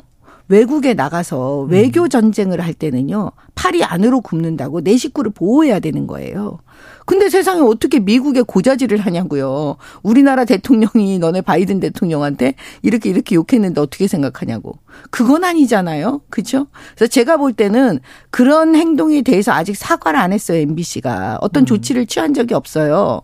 외국에 나가서 외교 음. 전쟁을 할 때는요 팔이 안으로 굽는다고 내 식구를 보호해야 되는 거예요. 근데 세상에 어떻게 미국에 고자질을 하냐고요. 우리나라 대통령이 너네 바이든 대통령한테 이렇게 이렇게 욕했는데 어떻게 생각하냐고. 그건 아니잖아요. 그죠? 그래서 제가 볼 때는 그런 행동에 대해서 아직 사과를 안 했어요. MBC가. 어떤 음. 조치를 취한 적이 없어요.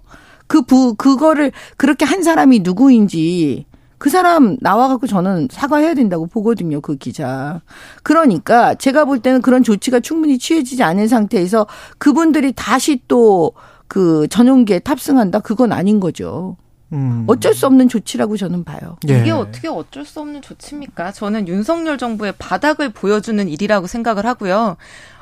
그 부, 그거를 그렇게 한 사람이 누구인지 그 사람 나와갖고 저는 사과해야 된다고 보거든요, 그 기자. 그러니까 제가 볼 때는 그런 조치가 충분히 취해지지 않은 상태에서 그분들이 다시 또 그 전용기에 탑승한다? 그건 아닌 거죠. 음. 어쩔 수 없는 조치라고 저는 봐요. 예. 이게 어떻게 어쩔 수 없는 조치입니까? 저는 윤석열 정부의 바닥을 보여주는 일이라고 생각을 하고요.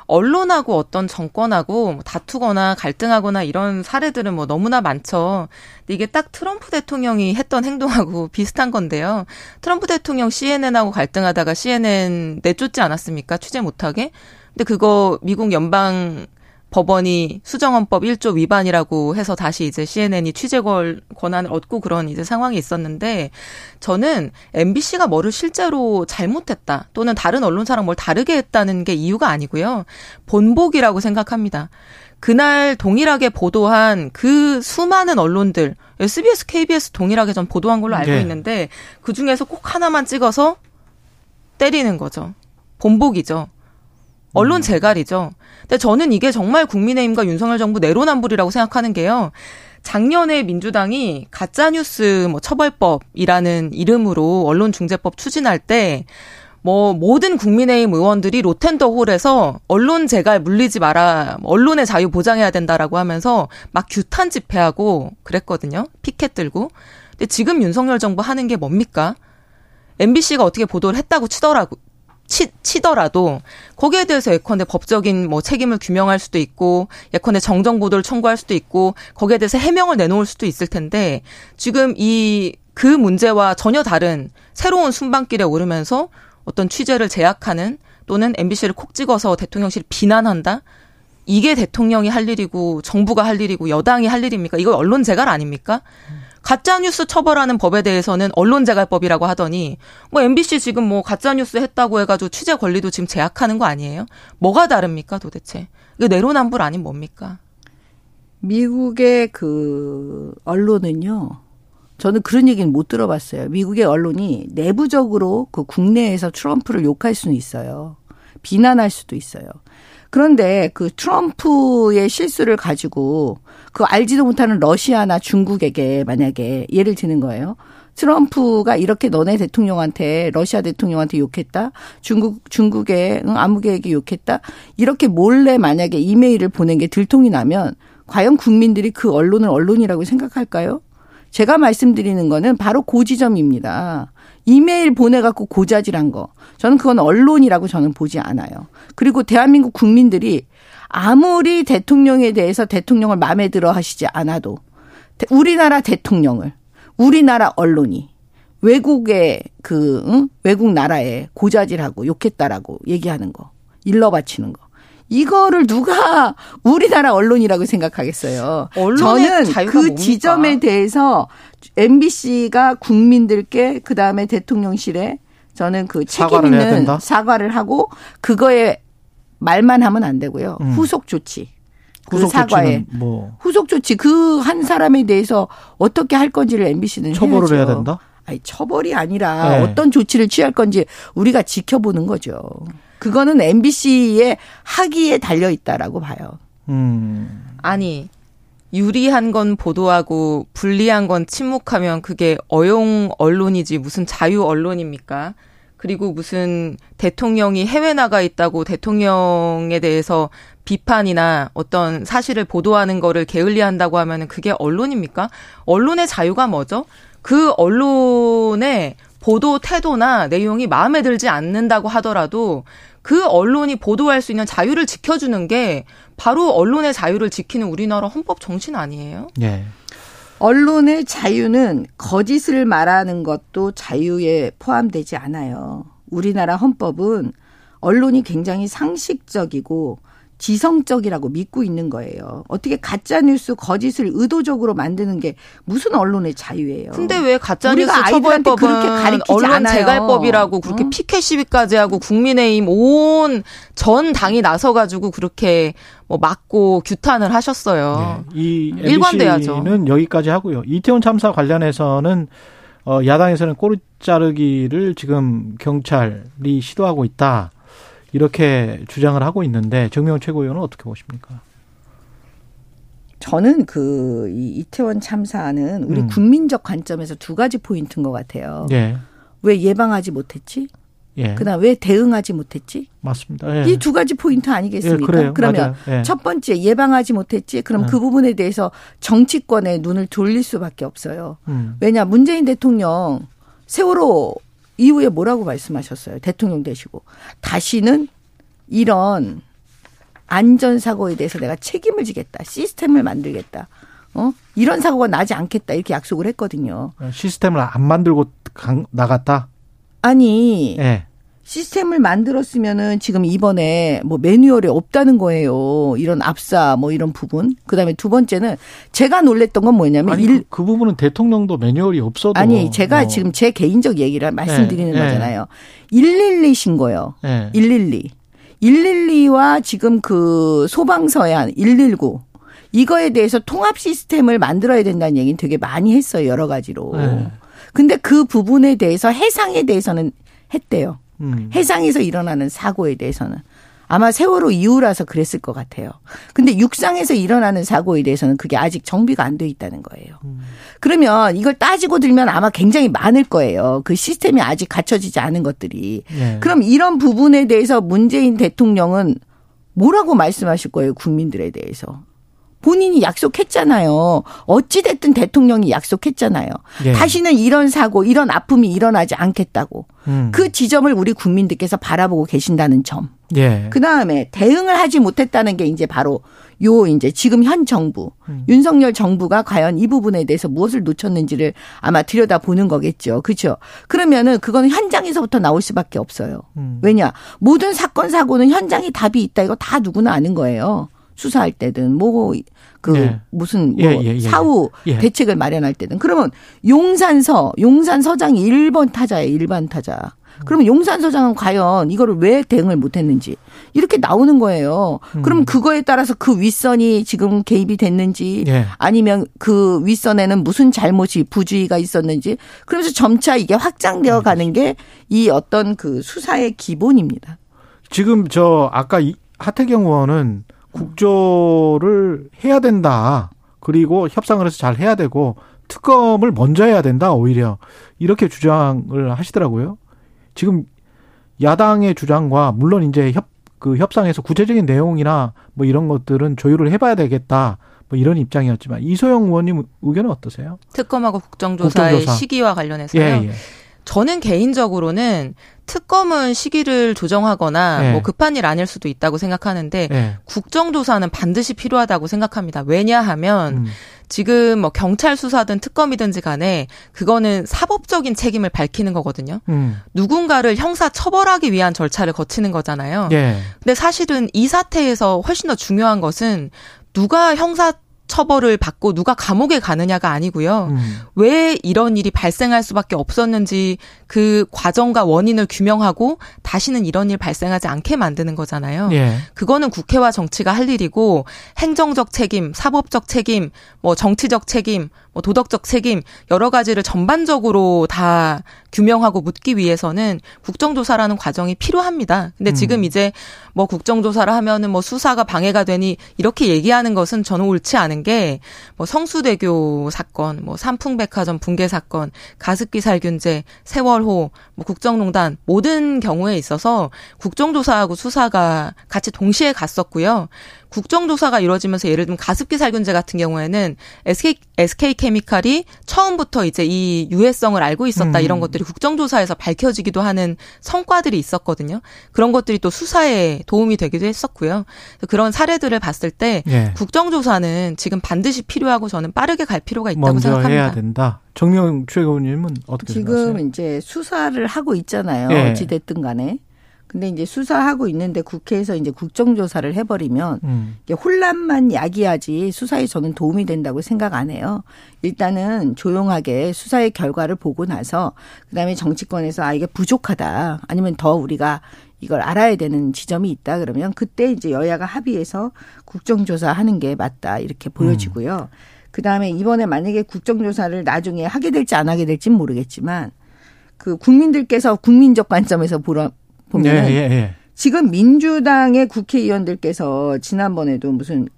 언론하고 어떤 정권하고 뭐 다투거나 갈등하거나 이런 사례들은 뭐 너무나 많죠. 근데 이게 딱 트럼프 대통령이 했던 행동하고 비슷한 건데요. 트럼프 대통령 CNN하고 갈등하다가 CNN 내쫓지 않았습니까? 취재 못하게. 근데 그거 미국 연방 법원이 수정헌법 1조 위반이라고 해서 다시 이제 CNN이 취재 권한을 얻고 그런 이제 상황이 있었는데 저는 MBC가 뭐를 실제로 잘못했다 또는 다른 언론사랑 뭘 다르게 했다는 게 이유가 아니고요. 본복이라고 생각합니다. 그날 동일하게 보도한 그 수많은 언론들 SBS, KBS 동일하게 전 보도한 걸로 알고 네. 있는데 그 중에서 꼭 하나만 찍어서 때리는 거죠. 본복이죠. 언론 음. 재갈이죠. 근데 저는 이게 정말 국민의힘과 윤석열 정부 내로남불이라고 생각하는 게요. 작년에 민주당이 가짜뉴스 뭐 처벌법이라는 이름으로 언론중재법 추진할 때 뭐 모든 국민의힘 의원들이 로텐더 홀에서 언론 재갈 물리지 마라, 언론의 자유 보장해야 된다라고 하면서 막 규탄 집회하고 그랬거든요. 피켓 들고. 근데 지금 윤석열 정부 하는 게 뭡니까? MBC가 어떻게 보도를 했다고 치더라고 치, 치더라도 거기에 대해서 예컨대 법적인 뭐 책임을 규명할 수도 있고 예컨대 정정 보도를 청구할 수도 있고 거기에 대해서 해명을 내놓을 수도 있을 텐데 지금 이 그 문제와 전혀 다른 새로운 순방길에 오르면서 어떤 취재를 제약하는 또는 MBC를 콕 찍어서 대통령실 비난한다. 이게 대통령이 할 일이고 정부가 할 일이고 여당이 할 일입니까? 이거 언론 재갈 아닙니까? 가짜 뉴스 처벌하는 법에 대해서는 언론재갈법이라고 하더니 뭐 MBC 지금 뭐 가짜 뉴스 했다고 해가지고 취재 권리도 지금 제약하는 거 아니에요? 뭐가 다릅니까 도대체? 이거 내로남불 아닌 뭡니까? 미국의 그 언론은요. 저는 그런 얘기는 못 들어봤어요. 미국의 언론이 내부적으로 그 국내에서 트럼프를 욕할 수는 있어요. 비난할 수도 있어요. 그런데 그 트럼프의 실수를 가지고 그 알지도 못하는 러시아나 중국에게 만약에 예를 드는 거예요. 트럼프가 이렇게 너네 대통령한테 러시아 대통령한테 욕했다. 중국 중국의 응, 아무개에게 욕했다. 이렇게 몰래 만약에 이메일을 보낸 게 들통이 나면 과연 국민들이 그 언론을 언론이라고 생각할까요? 제가 말씀드리는 거는 바로 고 지점입니다. 이메일 보내갖고 고자질한 거. 저는 그건 언론이라고 저는 보지 않아요. 그리고 대한민국 국민들이 아무리 대통령에 대해서 대통령을 마음에 들어 하시지 않아도 우리나라 대통령을 우리나라 언론이 외국의 그 응? 외국 나라에 고자질하고 욕했다라고 얘기하는 거 일러 바치는 거 이거를 누가 우리나라 언론이라고 생각하겠어요. 저는 그 뭡니까? 지점에 대해서 MBC가 국민들께 그 다음에 대통령실에 저는 그 책임 있는 사과를 하고 그거에 말만 하면 안 되고요. 음. 후속 조치. 그 사과에 뭐. 후속 조치 그 한 사람에 대해서 어떻게 할 건지를 MBC는 처벌을 해야죠. 해야 된다. 아니 처벌이 아니라 네. 어떤 조치를 취할 건지 우리가 지켜보는 거죠. 그거는 MBC의 학위에 달려 있다라고 봐요. 음. 아니 유리한 건 보도하고 불리한 건 침묵하면 그게 어용 언론이지 무슨 자유 언론입니까? 그리고 무슨 대통령이 해외 나가 있다고 대통령에 대해서 비판이나 어떤 사실을 보도하는 거를 게을리한다고 하면은 그게 언론입니까? 언론의 자유가 뭐죠? 그 언론의 보도 태도나 내용이 마음에 들지 않는다고 하더라도 그 언론이 보도할 수 있는 자유를 지켜주는 게 바로 언론의 자유를 지키는 우리나라 헌법 정신 아니에요? 네. 언론의 자유는 거짓을 말하는 것도 자유에 포함되지 않아요. 우리나라 헌법은 언론이 굉장히 상식적이고 지성적이라고 믿고 있는 거예요. 어떻게 가짜 뉴스 거짓을 의도적으로 만드는 게 무슨 언론의 자유예요? 근데 왜 가짜 뉴스 처벌법은 언론 재갈법이라고 그렇게 어? 피켓 시위까지 하고 국민의힘 온 전 당이 나서 가지고 그렇게 뭐 막고 규탄을 하셨어요. 네. 이 일관돼야죠.는 여기까지 하고요. 이태원 참사 관련해서는 어 야당에서는 꼬리 자르기를 지금 경찰이 시도하고 있다. 이렇게 주장을 하고 있는데 정명 최고위원은 어떻게 보십니까? 저는 그 이태원 참사는 우리 음. 국민적 관점에서 두 가지 포인트인 것 같아요. 예. 왜 예방하지 못했지? 예. 그다음 왜 대응하지 못했지? 맞습니다. 예. 이두 가지 포인트 아니겠습니까? 예, 그러면 예. 첫 번째 예방하지 못했지. 그럼 그 음. 부분에 대해서 정치권의 눈을 돌릴 수밖에 없어요. 음. 왜냐 문재인 대통령 세월호 이후에 뭐라고 말씀하셨어요? 대통령 되시고. 다시는 이런 안전사고에 대해서 내가 책임을 지겠다. 시스템을 만들겠다. 어? 이런 사고가 나지 않겠다. 이렇게 약속을 했거든요. 시스템을 안 만들고 나갔다? 아니. 네. 시스템을 만들었으면은 지금 이번에 뭐 매뉴얼이 없다는 거예요. 이런 압사 뭐 이런 부분. 그다음에 두 번째는 제가 놀랬던 건 뭐냐면 아니, 일, 그, 그, 부분은 대통령도 매뉴얼이 없어도 아니 제가 어. 지금 제 개인적 얘기를 말씀드리는 네, 거잖아요. 네. 112 신고요. 네. 112. 112와 지금 그 소방서야 119 이거에 대해서 통합 시스템을 만들어야 된다는 얘기는 되게 많이 했어요. 여러 가지로. 네. 근데 그 부분에 대해서 해상에 대해서는 했대요. 음. 해상에서 일어나는 사고에 대해서는. 아마 세월호 이후라서 그랬을 것 같아요. 근데 육상에서 일어나는 사고에 대해서는 그게 아직 정비가 안 돼 있다는 거예요. 음. 그러면 이걸 따지고 들면 아마 굉장히 많을 거예요. 그 시스템이 아직 갖춰지지 않은 것들이. 네. 그럼 이런 부분에 대해서 문재인 대통령은 뭐라고 말씀하실 거예요, 국민들에 대해서. 본인이 약속했잖아요. 어찌됐든 대통령이 약속했잖아요. 예. 다시는 이런 사고, 이런 아픔이 일어나지 않겠다고. 음. 그 지점을 우리 국민들께서 바라보고 계신다는 점. 예. 그 다음에 대응을 하지 못했다는 게 이제 바로 요 이제 지금 현 정부, 음. 윤석열 정부가 과연 이 부분에 대해서 무엇을 놓쳤는지를 아마 들여다 보는 거겠죠. 그렇죠. 그러면은 그거는 현장에서부터 나올 수밖에 없어요. 음. 왜냐? 모든 사건 사고는 현장에 답이 있다. 이거 다 누구나 아는 거예요. 수사할 때든 뭐 그 예. 무슨 뭐 예, 예, 예, 예. 사후 예. 대책을 마련할 때든 그러면 용산서 용산서장이 1번 타자예요. 일반 타자. 그러면 용산서장은 과연 이거를 왜 대응을 못했는지 이렇게 나오는 거예요. 음. 그럼 그거에 따라서 그 윗선이 지금 개입이 됐는지 예. 아니면 그 윗선에는 무슨 잘못이 부주의가 있었는지 그러면서 점차 이게 확장되어 가는 게 이 어떤 그 수사의 기본입니다. 지금 저 아까 하태경 의원은 국조를 해야 된다. 그리고 협상을 해서 잘 해야 되고 특검을 먼저 해야 된다. 오히려 이렇게 주장을 하시더라고요. 지금 야당의 주장과 물론 이제 협 그 협상에서 구체적인 내용이나 뭐 이런 것들은 조율을 해봐야 되겠다. 뭐 이런 입장이었지만 이소영 의원님 의견은 어떠세요? 특검하고 국정조사의 국정조사. 시기와 관련해서요. 예, 예. 저는 개인적으로는 특검은 시기를 조정하거나 네. 뭐 급한 일 아닐 수도 있다고 생각하는데 네. 국정조사는 반드시 필요하다고 생각합니다. 왜냐하면 음. 지금 뭐 경찰 수사든 특검이든지 간에 그거는 사법적인 책임을 밝히는 거거든요. 음. 누군가를 형사 처벌하기 위한 절차를 거치는 거잖아요. 네. 근데 사실은 이 사태에서 훨씬 더 중요한 것은 누가 형사 처벌을 받고 누가 감옥에 가느냐가 아니고요. 음. 왜 이런 일이 발생할 수밖에 없었는지 그 과정과 원인을 규명하고 다시는 이런 일 발생하지 않게 만드는 거잖아요. 예. 그거는 국회와 정치가 할 일이고 행정적 책임, 사법적 책임, 뭐 정치적 책임, 뭐 도덕적 책임 여러 가지를 전반적으로 다 규명하고 묻기 위해서는 국정조사라는 과정이 필요합니다. 근데 음. 지금 이제 뭐 국정조사를 하면은 뭐 수사가 방해가 되니 이렇게 얘기하는 것은 저는 옳지 않은 게 뭐 성수대교 사건, 뭐 삼풍백화점 붕괴 사건, 가습기 살균제, 세월호, 뭐 국정농단 모든 경우에 있어서 국정조사하고 수사가 같이 동시에 갔었고요. 국정조사가 이루어지면서 예를 들면 가습기 살균제 같은 경우에는 SK, SK 케미칼이 처음부터 이제 이 유해성을 알고 있었다 음. 이런 것들이 국정조사에서 밝혀지기도 하는 성과들이 있었거든요. 그런 것들이 또 수사에 도움이 되기도 했었고요. 그런 사례들을 봤을 때 예. 국정조사는 지금 반드시 필요하고 저는 빠르게 갈 필요가 있다고 먼저 생각합니다. 해야 된다. 정명 최고님은 어떻게 지금 생각하세요? 이제 수사를 하고 있잖아요. 예. 어찌 됐든 간에. 근데 이제 수사하고 있는데 국회에서 이제 국정조사를 해버리면 음. 혼란만 야기하지 수사에 저는 도움이 된다고 생각 안 해요. 일단은 조용하게 수사의 결과를 보고 나서 그다음에 정치권에서 아 이게 부족하다 아니면 더 우리가 이걸 알아야 되는 지점이 있다 그러면 그때 이제 여야가 합의해서 국정조사 하는 게 맞다 이렇게 보여지고요. 음. 그다음에 이번에 만약에 국정조사를 나중에 하게 될지 안 하게 될지는 모르겠지만 그 국민들께서 국민적 관점에서 보러 보면 예, 예, 예. 지금 민주당의 국회의원들께서 지난번에도 무슨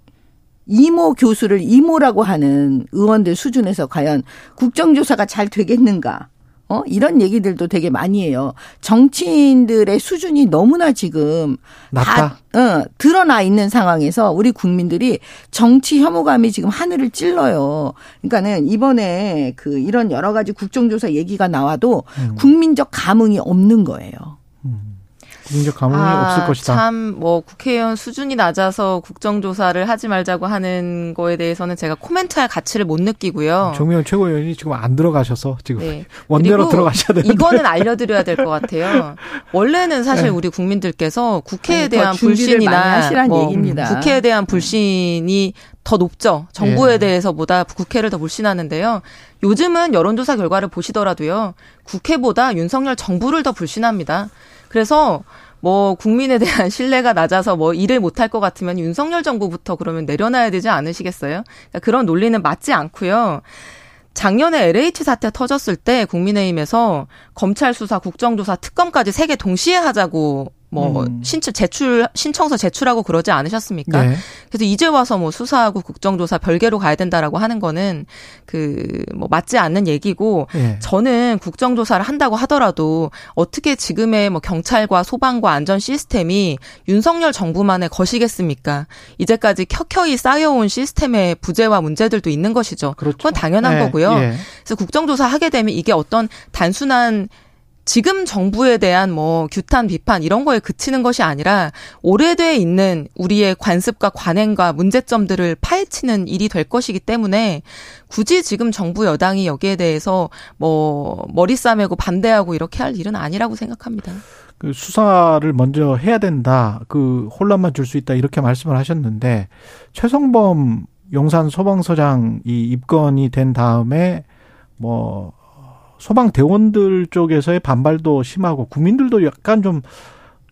이모 교수를 이모라고 하는 의원들 수준에서 과연 국정조사가 잘 되겠는가? 어? 이런 얘기들도 되게 많이 해요. 정치인들의 수준이 너무나 지금 낮다. 다 어, 드러나 있는 상황에서 우리 국민들이 정치 혐오감이 지금 하늘을 찔러요. 그러니까는 이번에 그 이런 여러 가지 국정조사 얘기가 나와도 음. 국민적 감흥이 없는 거예요. 음. 국민적 감흥이 아, 없을 것이다. 참 뭐 국회의원 수준이 낮아서 국정조사를 하지 말자고 하는 거에 대해서는 제가 코멘트할 가치를 못 느끼고요. 정미영 최고위원이 지금 안 들어가셔서 지금 네. 원대로 들어가셔야 되는데 이거는 알려드려야 될 것 같아요. 원래는 사실 네. 우리 국민들께서 국회에 아니, 대한 불신이나 뭐 국회에 대한 불신이 더 높죠. 정부에 예. 대해서보다 국회를 더 불신하는데요. 요즘은 여론조사 결과를 보시더라도요. 국회보다 윤석열 정부를 더 불신합니다. 그래서 뭐 국민에 대한 신뢰가 낮아서 뭐 일을 못할 것 같으면 윤석열 정부부터 그러면 내려놔야 되지 않으시겠어요? 그러니까 그런 논리는 맞지 않고요. 작년에 LH 사태 터졌을 때 국민의힘에서 검찰 수사, 국정조사, 특검까지 세 개 동시에 하자고 뭐 음. 신청 제출 신청서 제출하고 그러지 않으셨습니까? 네. 그래서 이제 와서 뭐 수사하고 국정조사 별개로 가야 된다라고 하는 거는 그 뭐 맞지 않는 얘기고 네. 저는 국정조사를 한다고 하더라도 어떻게 지금의 뭐 경찰과 소방과 안전 시스템이 윤석열 정부만의 것이겠습니까? 이제까지 켜켜이 쌓여온 시스템의 부재와 문제들도 있는 것이죠. 그렇죠. 그건 당연한 네. 거고요. 예. 그래서 국정조사 하게 되면 이게 어떤 단순한 지금 정부에 대한 뭐 규탄 비판 이런 거에 그치는 것이 아니라 오래돼 있는 우리의 관습과 관행과 문제점들을 파헤치는 일이 될 것이기 때문에 굳이 지금 정부 여당이 여기에 대해서 뭐 머리 싸매고 반대하고 이렇게 할 일은 아니라고 생각합니다. 그 수사를 먼저 해야 된다. 그 혼란만 줄 수 있다. 이렇게 말씀을 하셨는데 최성범 용산 소방서장 이 입건이 된 다음에 뭐 소방 대원들 쪽에서의 반발도 심하고 국민들도 약간 좀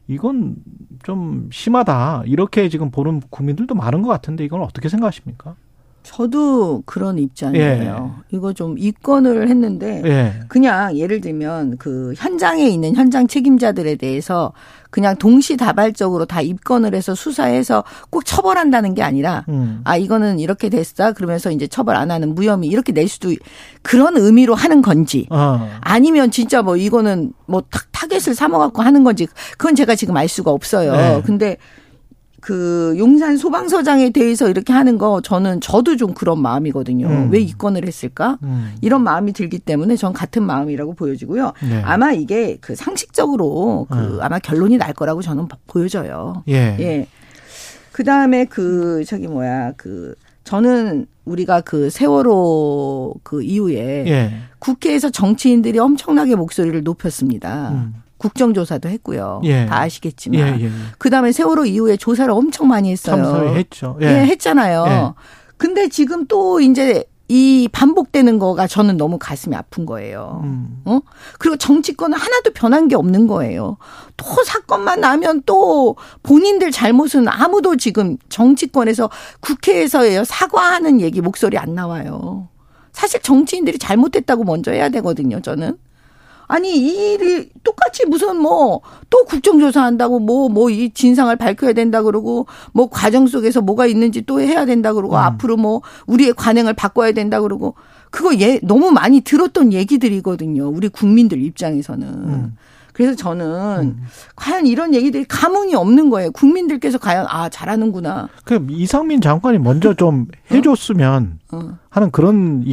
이건 좀 심하다 이렇게 지금 보는 국민들도 많은 것 같은데 이건 어떻게 생각하십니까? 저도 그런 입장이에요. 예. 이거 좀 입건을 했는데 예. 그냥 예를 들면 그 현장에 있는 현장 책임자들에 대해서 그냥 동시다발적으로 다 입건을 해서 수사해서 꼭 처벌한다는 게 아니라 음. 아 이거는 이렇게 됐다 그러면서 이제 처벌 안 하는 무혐의 이렇게 낼 수도 그런 의미로 하는 건지 어. 아니면 진짜 뭐 이거는 뭐 타겟을 삼아 갖고 하는 건지 그건 제가 지금 알 수가 없어요. 네. 근데 그 용산 소방서장에 대해서 이렇게 하는 거 저는 저도 좀 그런 마음이거든요. 음. 왜 입건을 했을까? 음. 이런 마음이 들기 때문에 전 같은 마음이라고 보여지고요. 네. 아마 이게 그 상식적으로 그 음. 아마 결론이 날 거라고 저는 보여져요. 예. 예. 그 다음에 그 저기 뭐야 그 저는 우리가 그 세월호 그 이후에 예. 국회에서 정치인들이 엄청나게 목소리를 높였습니다. 음. 국정조사도 했고요. 예. 다 아시겠지만. 예, 예. 그 다음에 세월호 이후에 조사를 엄청 많이 했어요. 했죠. 예, 예 했잖아요. 예. 근데 지금 또 이제 이 반복되는 거가 저는 너무 가슴이 아픈 거예요. 음. 어? 그리고 정치권은 하나도 변한 게 없는 거예요. 또 사건만 나면 또 본인들 잘못은 아무도 지금 정치권에서 국회에서 사과하는 얘기 목소리 안 나와요. 사실 정치인들이 잘못했다고 먼저 해야 되거든요, 저는. 아니 이 일이 똑같이 무슨 뭐 또 국정조사 한다고 뭐 뭐 이 진상을 밝혀야 된다 그러고 뭐 과정 속에서 뭐가 있는지 또 해야 된다 그러고 음. 앞으로 뭐 우리의 관행을 바꿔야 된다 그러고 그거 예 너무 많이 들었던 얘기들이거든요. 우리 국민들 입장에서는. 음. 그래서 저는 음. 과연 이런 얘기들이 감흥이 없는 거예요. 국민들께서 과연 아 잘하는구나. 그 이상민 장관이 먼저 좀 어? 해줬으면 어? 어. 하는 그런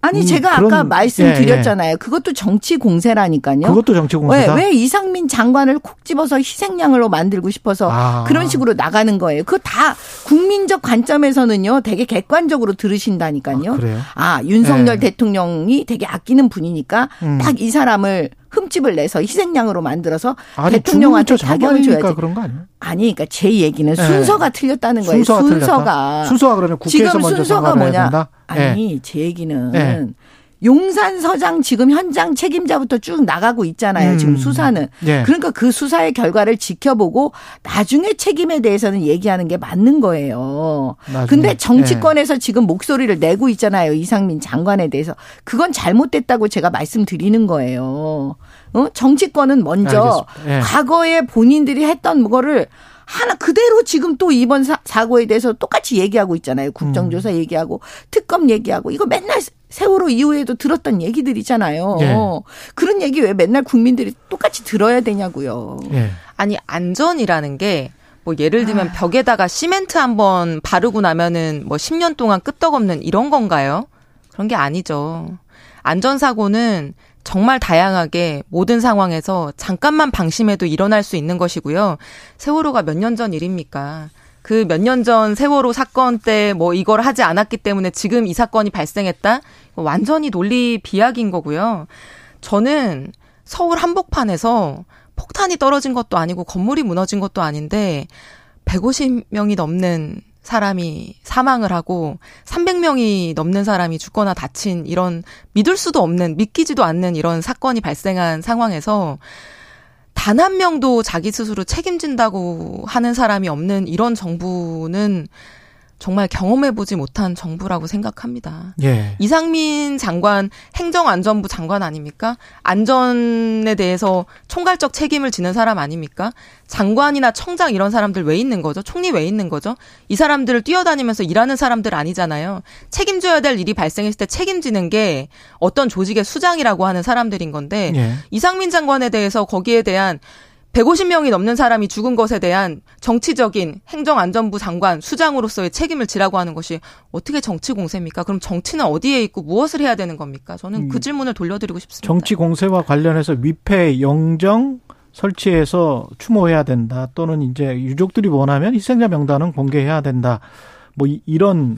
아니 음, 제가 그런, 아까 말씀드렸잖아요. 예, 예. 그것도 정치 공세라니까요. 그것도 정치 공세다. 왜, 왜 이상민 장관을 콕 집어서 희생양으로 만들고 싶어서 아. 그런 식으로 나가는 거예요. 그거 다 국민적 관점에서는요. 되게 객관적으로 들으신다니까요. 아, 그래요? 아 윤석열 예. 대통령이 되게 아끼는 분이니까 음. 딱이 사람을 흠집을 내서 희생양으로 만들어서 아니, 대통령한테 타격을 줘야지. 그런 거 아니에요? 아니, 그러니까 제 얘기는 네. 순서가 틀렸다는 거예요. 순서가, 순서가. 순서가 그러면 국회에서 지금 먼저 순서가 뭐냐? 된다? 아니, 네. 제 얘기는 네. 용산 서장 지금 현장 책임자부터 쭉 나가고 있잖아요. 음. 지금 수사는. 네. 그러니까 그 수사의 결과를 지켜보고 나중에 책임에 대해서는 얘기하는 게 맞는 거예요. 나중에. 근데 정치권에서 네. 지금 목소리를 내고 있잖아요. 이상민 장관에 대해서. 그건 잘못됐다고 제가 말씀드리는 거예요. 어? 정치권은 먼저 네. 과거에 본인들이 했던 거를 하나 그대로 지금 또 이번 사, 고에 대해서 똑같이 얘기하고 있잖아요. 국정조사 음. 얘기하고 특검 얘기하고 이거 맨날 세월호 이후에도 들었던 얘기들이잖아요. 예. 그런 얘기 왜 맨날 국민들이 똑같이 들어야 되냐고요. 예. 아니 안전이라는 게 뭐 예를 들면 아. 벽에다가 시멘트 한번 바르고 나면은 뭐 10년 동안 끄떡없는 이런 건가요? 그런 게 아니죠. 안전사고는 정말 다양하게 모든 상황에서 잠깐만 방심해도 일어날 수 있는 것이고요. 세월호가 몇 년 전 일입니까? 그 몇 년 전 세월호 사건 때 뭐 이걸 하지 않았기 때문에 지금 이 사건이 발생했다? 완전히 논리 비약인 거고요. 저는 서울 한복판에서 폭탄이 떨어진 것도 아니고 건물이 무너진 것도 아닌데 150명이 넘는 사람이 사망을 하고 300명이 넘는 사람이 죽거나 다친 이런 믿을 수도 없는 믿기지도 않는 이런 사건이 발생한 상황에서 단 한 명도 자기 스스로 책임진다고 하는 사람이 없는 이런 정부는 정말 경험해보지 못한 정부라고 생각합니다. 예. 이상민 장관 행정안전부 장관 아닙니까? 안전에 대해서 총괄적 책임을 지는 사람 아닙니까? 장관이나 청장 이런 사람들 왜 있는 거죠? 총리 왜 있는 거죠? 이 사람들을 뛰어다니면서 일하는 사람들 아니잖아요. 책임져야 될 일이 발생했을 때 책임지는 게 어떤 조직의 수장이라고 하는 사람들인 건데 예. 이상민 장관에 대해서 거기에 대한 150명이 넘는 사람이 죽은 것에 대한 정치적인 행정안전부 장관 수장으로서의 책임을 지라고 하는 것이 어떻게 정치 공세입니까? 그럼 정치는 어디에 있고 무엇을 해야 되는 겁니까? 저는 그 음. 질문을 돌려드리고 싶습니다. 정치 공세와 관련해서 위패 영정 설치해서 추모해야 된다. 또는 이제 유족들이 원하면 희생자 명단은 공개해야 된다. 뭐 이런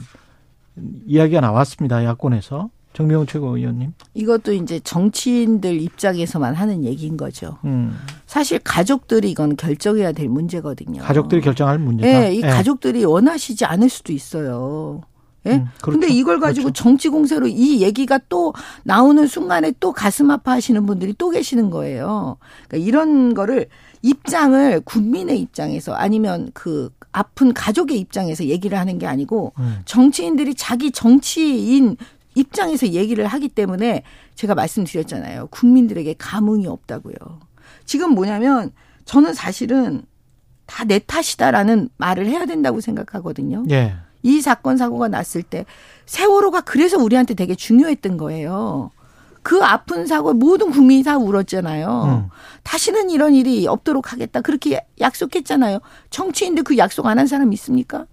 이야기가 나왔습니다. 야권에서. 정명훈 최고위원님. 이것도 이제 정치인들 입장에서만 하는 얘기인 거죠. 음. 사실 가족들이 이건 결정해야 될 문제거든요. 가족들이 결정할 문제다. 네, 이 네. 가족들이 원하시지 않을 수도 있어요. 예? 음, 그렇죠. 근데 이걸 가지고 그렇죠. 정치 공세로 이 얘기가 또 나오는 순간에 또 가슴 아파 하시는 분들이 또 계시는 거예요. 그러니까 이런 거를 입장을 국민의 입장에서 아니면 그 아픈 가족의 입장에서 얘기를 하는 게 아니고 음. 정치인들이 자기 정치인 입장에서 얘기를 하기 때문에 제가 말씀드렸잖아요. 국민들에게 감흥이 없다고요. 지금 뭐냐면 저는 사실은 다 내 탓이다라는 말을 해야 된다고 생각하거든요. 예. 이 사건 사고가 났을 때 세월호가 그래서 우리한테 되게 중요했던 거예요. 그 아픈 사고 모든 국민이 다 울었잖아요. 음. 다시는 이런 일이 없도록 하겠다. 그렇게 약속했잖아요. 정치인들 그 약속 안 한 사람 있습니까?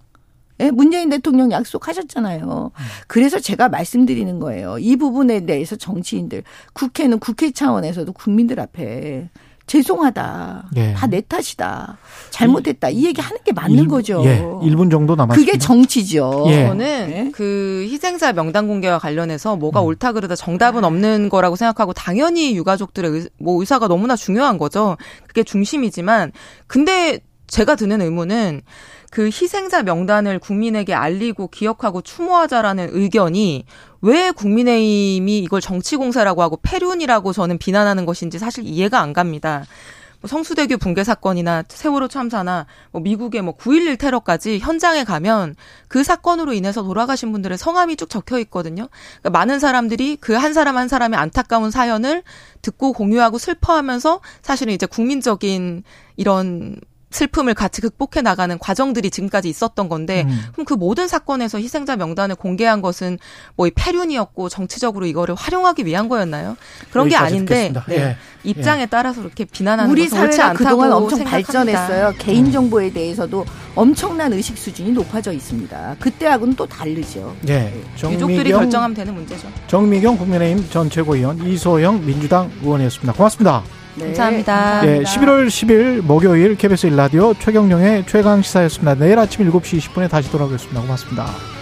예, 문재인 대통령 약속하셨잖아요. 그래서 제가 말씀드리는 거예요. 이 부분에 대해서 정치인들, 국회는 국회 차원에서도 국민들 앞에 죄송하다. 예. 다내 탓이다. 잘못했다. 이 얘기 하는 게 맞는 1분, 거죠. 예. 1분 정도 남았습니다. 그게 정치죠. 예. 저는 네. 그 희생자 명단 공개와 관련해서 뭐가 음. 옳다 그러다 정답은 없는 거라고 생각하고 당연히 유가족들의 의, 뭐 의사가 너무나 중요한 거죠. 그게 중심이지만 근데 제가 드는 의문은 그 희생자 명단을 국민에게 알리고 기억하고 추모하자라는 의견이 왜 국민의힘이 이걸 정치공사라고 하고 패륜이라고 저는 비난하는 것인지 사실 이해가 안 갑니다. 뭐 성수대교 붕괴 사건이나 세월호 참사나 뭐 미국의 뭐 9.11 테러까지 현장에 가면 그 사건으로 인해서 돌아가신 분들의 성함이 쭉 적혀 있거든요. 그러니까 많은 사람들이 그 한 사람 한 사람의 안타까운 사연을 듣고 공유하고 슬퍼하면서 사실은 이제 국민적인 이런 슬픔을 같이 극복해 나가는 과정들이 지금까지 있었던 건데 음. 그럼 그 모든 사건에서 희생자 명단을 공개한 것은 뭐 패륜이었고 정치적으로 이거를 활용하기 위한 거였나요? 그런 게 아닌데 네. 예. 입장에 예. 따라서 이렇게 비난하는 우리 사회가 그동안 엄청 생각합니다. 발전했어요. 개인 음. 정보에 대해서도 엄청난 의식 수준이 높아져 있습니다. 그때하고는 또 다르죠. 네. 유족들이 결정하면 되는 문제죠. 정미경 국민의힘 전 최고위원 이소영 민주당 의원이었습니다. 고맙습니다. 네. 감사합니다. 예, 11월 10일 목요일 KBS 일라디오 최경령의 최강 시사였습니다. 내일 아침 7시 20분에 다시 돌아오겠습니다. 고맙습니다.